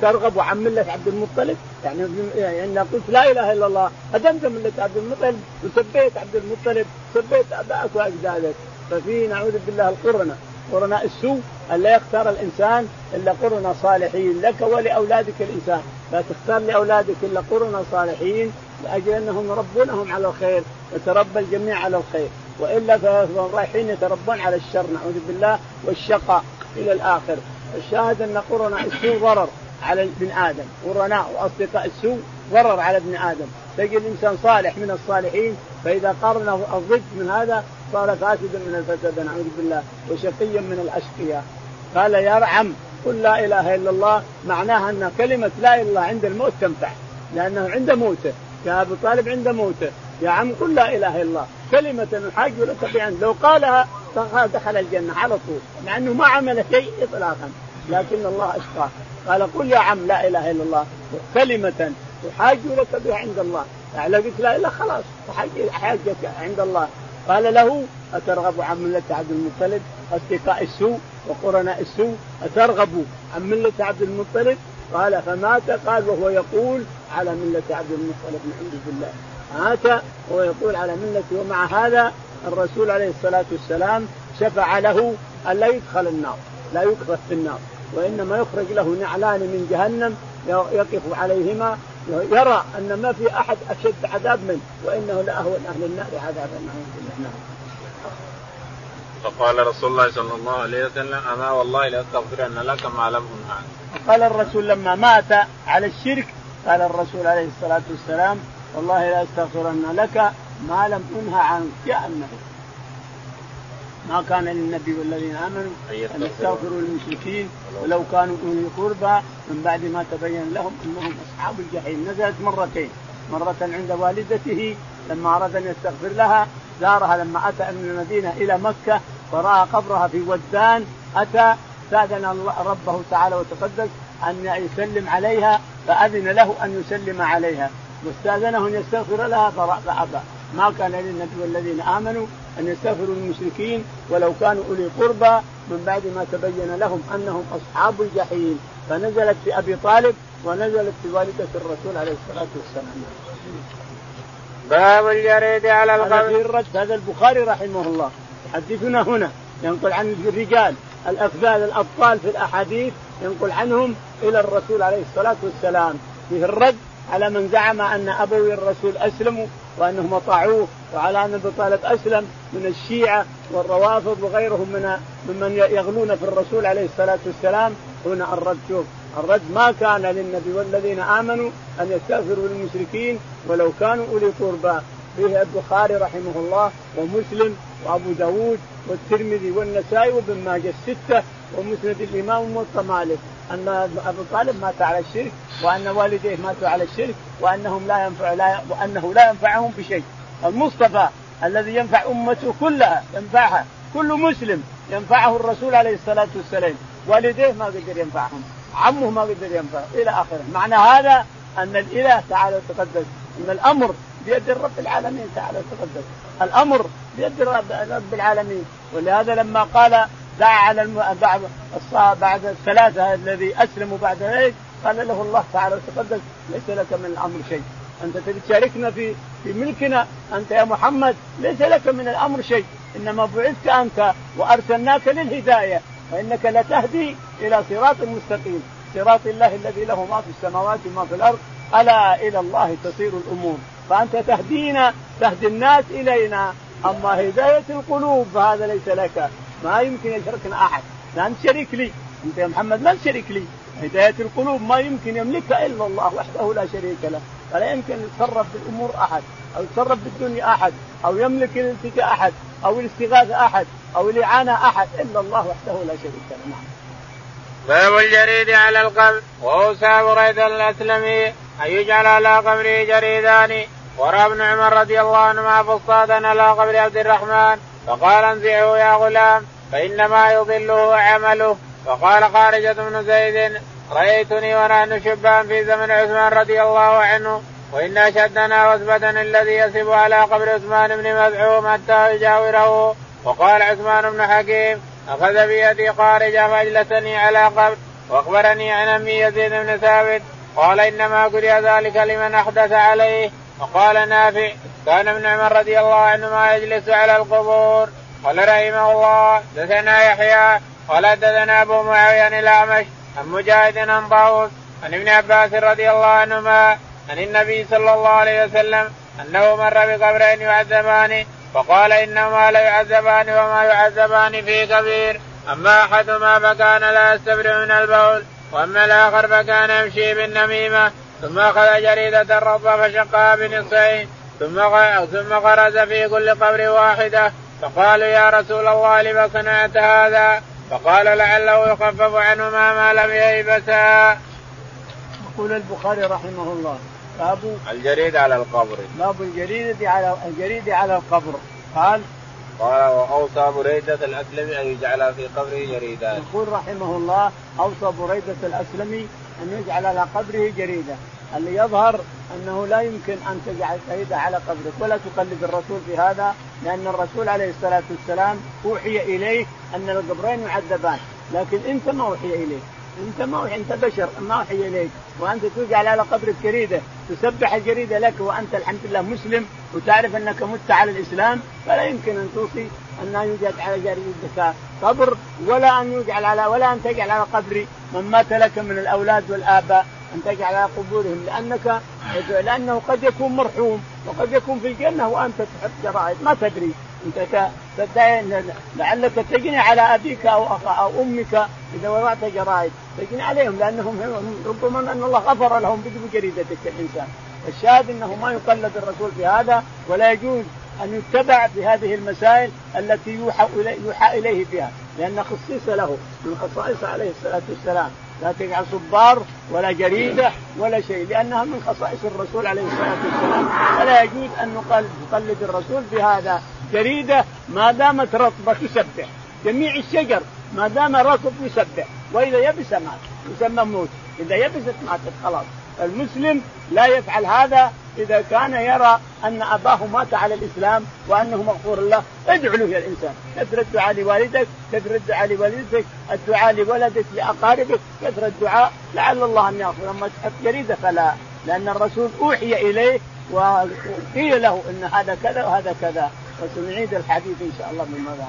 ترغب عن ملة عبد المطلب؟ يعني يعني قلت لا إله إلا الله هدمت ملة عبد المطلب؟ وسبيت عبد المطلب سبيت ابائك وأجدادك. ففي نعوذ بالله القرنة. قرناء السوء الا يختار الإنسان إلا قرناء صالحين لك ولأولادك الإنسان. لا تختار لأولادك إلا قرناء صالحين لأجل أنهم يربونهم على الخير يتربى الجميع على الخير. وإلا فهم رايحين يتربون على الشر نعوذ بالله والشقاء إلى الآخر. الشاهد أن قرناء السوء ضرر على ابن آدم. قرناء واصدقاء السوء ضرر على ابن آدم. تجد الانسان صالح من الصالحين فإذا قارنه الضد من هذا صار فاسدا من الفساد نعوذ بالله وشقيا من الأشقياء. قال يا عم قل لا إله إلا الله. معناها أن كلمة لا إله إلا الله عند الموت تنفع لأنه عند موته. يا أبو طالب عند موته. يا عم قل لا إله إلا الله. كلمة نحاج لك بها لو قالها دخل الجنة على طول مع انه ما عمل شيء اطلاقا. لكن الله اشقاه قال قل يا عم لا إله إلا الله. كلمة تحاج لك بها عند الله. يعني لو قلت لا اله خلاص حاجك عند الله. قال له أترغب عن ملة عبد المطلب؟ أصدقاء السوء وقرناء السوء أترغب عن ملة عبد المطلب؟ قال فمات؟ قال وهو يقول على ملة عبد المطلب نعوذ بالله مات وهو يقول على ملته ومع هذا الرسول عليه الصلاة والسلام شفع له ألا يدخل النار لا يقذف في النار وإنما يخرج له نعلان من جهنم يقف عليهما. يرى أن ما في أحد أشد عذاب منه وإنه لأهون أهل النار عذابا نعم فقال رسول الله صلى الله عليه وسلم أما والله لأستغفرن لك ما لم. قال الرسول لما مات على الشرك قال الرسول عليه الصلاة والسلام والله لا أستغفرن لك ما لم أنهى عنك يا النبي ما كان للنبي والذين آمنوا أن يستغفروا. للمشركين ولو كانوا أولي قربى من بعد ما تبين لهم أنهم أصحاب الجحيم. نزلت مرتين. مرة عند والدته لما أراد أن يستغفر لها زارها لما أتى من المدينة إلى مكة فرأى قبرها في ودان. أتى استأذن ربه تعالى وتقدس أن يسلم عليها فأذن له أن يسلم عليها. واستأذنه أن يستغفر لها فأبى ما كان للنبي والذين آمنوا أن يستغفروا للمشركين ولو كانوا أولي قربى من بعد ما تبين لهم أنهم أصحاب الجحيم. فنزلت في أبي طالب ونزلت في والدة الرسول عليه الصلاة والسلام. باب الجريد على القبر. هذا البخاري رحمه الله. يحدثنا هنا ينقل عن الرجال الافذاذ الأبطال في الأحاديث ينقل عنهم إلى الرسول عليه الصلاة والسلام. فيه الرد على من زعم أن أبوي الرسول اسلموا وأنهم أطاعوه وعلى أن أبي طالب أسلم من الشيعة والروافض وغيرهم من ممن يغلون في الرسول عليه الصلاة والسلام. هنا الرد شوف الرد ما كان للنبي والذين آمنوا أن يستغفروا للمشركين ولو كانوا أولي قربى. فيه البخاري رحمه الله ومسلم وأبو داود والترمذي والنسائي وابن ماجه الستة ومسند الإمام موطى مالك أن أبو طالب مات على الشرك وأن والديه ماتوا على الشرك وأنهم لا ينفع لا وأنه لا ينفعهم بشيء المصطفى الذي ينفع أمته كلها ينفعها. كل مسلم ينفعه الرسول عليه الصلاة والسلام. والديه ما قدر ينفعهم عمه ما قدر ينفعه إلى آخره. معنى هذا أن الإله تعالى وتقدس. إن الأمر بيد رب العالمين تعالى وتقدس. الأمر بيد رب العالمين. ولهذا لما قال دعا على الم... بعد بعد الثلاثة الذي أسلموا بعد ذلك قال له الله تعالى وتقدس ليس لك من الأمر شيء. أنت تشاركنا في في ملكنا أنت يا محمد ليس لك من الأمر شيء. إنما بعثت أنت وأرسلناك للهداية. فإنك لتهدي إلى صراط مستقيم. صراط الله الذي له ما في السماوات وما في الأرض. ألا إلى الله تصير الأمور. فأنت تهدينا تهدي الناس إلينا. أما هداية القلوب فهذا ليس لك. ما يمكن يشركنا أحد. لا انت شريك لي. أنت يا محمد ما شريك لي. هداية القلوب ما يمكن يملكها إلا الله وحده لا شريك له. فلا يمكن يتصرف بالأمور أحد أو يتصرف بالدنيا أحد أو يملك الالتجاء أحد أو الاستغاثة أحد أو الإعانة أحد إلا الله وحده لا شريك له. نعم. باب الجريد على القبر واوصى بريد الأسلمي. أن يجعل على قبره جريدان. ورى ابن عمر رضي الله عنهما فصادا على قبر عبد الرحمن. فقال انزعه يا غلام فإنما يضله عمله. فقال خارجة بن زيد رأيتني ونحن شبان في زمن عثمان رضي الله عنه وإن أشدنا وثبة الذي يسب على قبر عثمان بن مذعوم حتى يجاوره. وقال عثمان بن حكيم أخذ بيدي خارجة فأجلسني على قبر وأخبرني عن أمي يزيد بن ثابت قال إنما قرئ ذلك لمن أحدث عليه. وقال نافع كان ابن عمر رضي الله عنهما يجلس على القبور. قال رحمه الله دثنا يحيى قال حدثنا أبو معاوية الأعمش عن مجاهد عن طاووس عن ابن عباس رضي الله عنهما عن النبي صلى الله عليه وسلم أنه مر بقبرين يعذبان فقال إنهما ليعذبان وما يعذبان في كبير أما أحدهما فكان لا يستبرئ من البول وأما الآخر فكان يمشي بالنميمة ثم أخذ جريدة رطبة فشقها بنصفين. ثم ثم غرز في كل قبر واحدة. فقالوا يا رسول الله لما صنعت هذا؟ فقال لعله يخفف عنهما ما لم ييبسا. يقول البخاري رحمه الله باب الجريد على القبر. باب الجريد على الجريد على القبر. قال قال وأوصى بريدة الاسلمي أن يجعل في قبره جريدا. يقول رحمه الله أوصى بريدة الاسلمي أن يجعل على قبره جريدة. اللي يظهر أنه لا يمكن أن تجعل شهيدة على قبرك ولا تقلد الرسول في هذا لأن الرسول عليه الصلاة والسلام أوحي إليه أن القبرين يعذبان. لكن أنت ما أوحي اليك أنت ما أنت بشر ما أوحي إليك. وأنت تجعل على قبرك جريدة تسبح الجريده لك وأنت الحمد لله مسلم وتعرف أنك مت على الإسلام فلا يمكن أن توصي أن يوجد على جريدتك قبر ولا أن يجعل على ولا أن تجعل على قبر من مات لك من الأولاد والآباء. أن تجعل على قبورهم لأنك لأنه قد يكون مرحوم وقد يكون في الجنة وأنت تحب جرائد. ما تدري. أنت لعلك تجني على أبيك أو أو أمك إذا وضعت جرائد. تجني عليهم لأنهم ربما أن الله غفر لهم بجريدتك الإنسان. الشاهد أنه ما يقلد الرسول في هذا ولا يجوز أن يتبع في هذه المسائل التي يوحى إليه, فيها لأن خصيص له من خصائص عليه الصلاة والسلام. لا تجعل صبار ولا جريدة ولا شيء لأنها من خصائص الرسول عليه الصلاة والسلام. فلا يجوز أن نقلد الرسول بهذا جريدة ما دامت رطبة تسبح جميع الشجر ما دام رطب يسبح. وإذا يبس مات يسمى موت. إذا يبست ماتت خلاص. المسلم لا يفعل هذا إذا كان يرى أن أباه مات على الإسلام وأنه مغفور له. ادعو له يا الانسان كثر الدعاء لوالدك كثر الدعاء لوالدتك الدعاء لولدك لأقاربك. كثر الدعاء لعل الله أن يغفر. أما جريده فلا لأن الرسول أوحي إليه وقيل له إن هذا كذا وهذا كذا. وسنعيد الحديث إن شاء الله من ماذا؟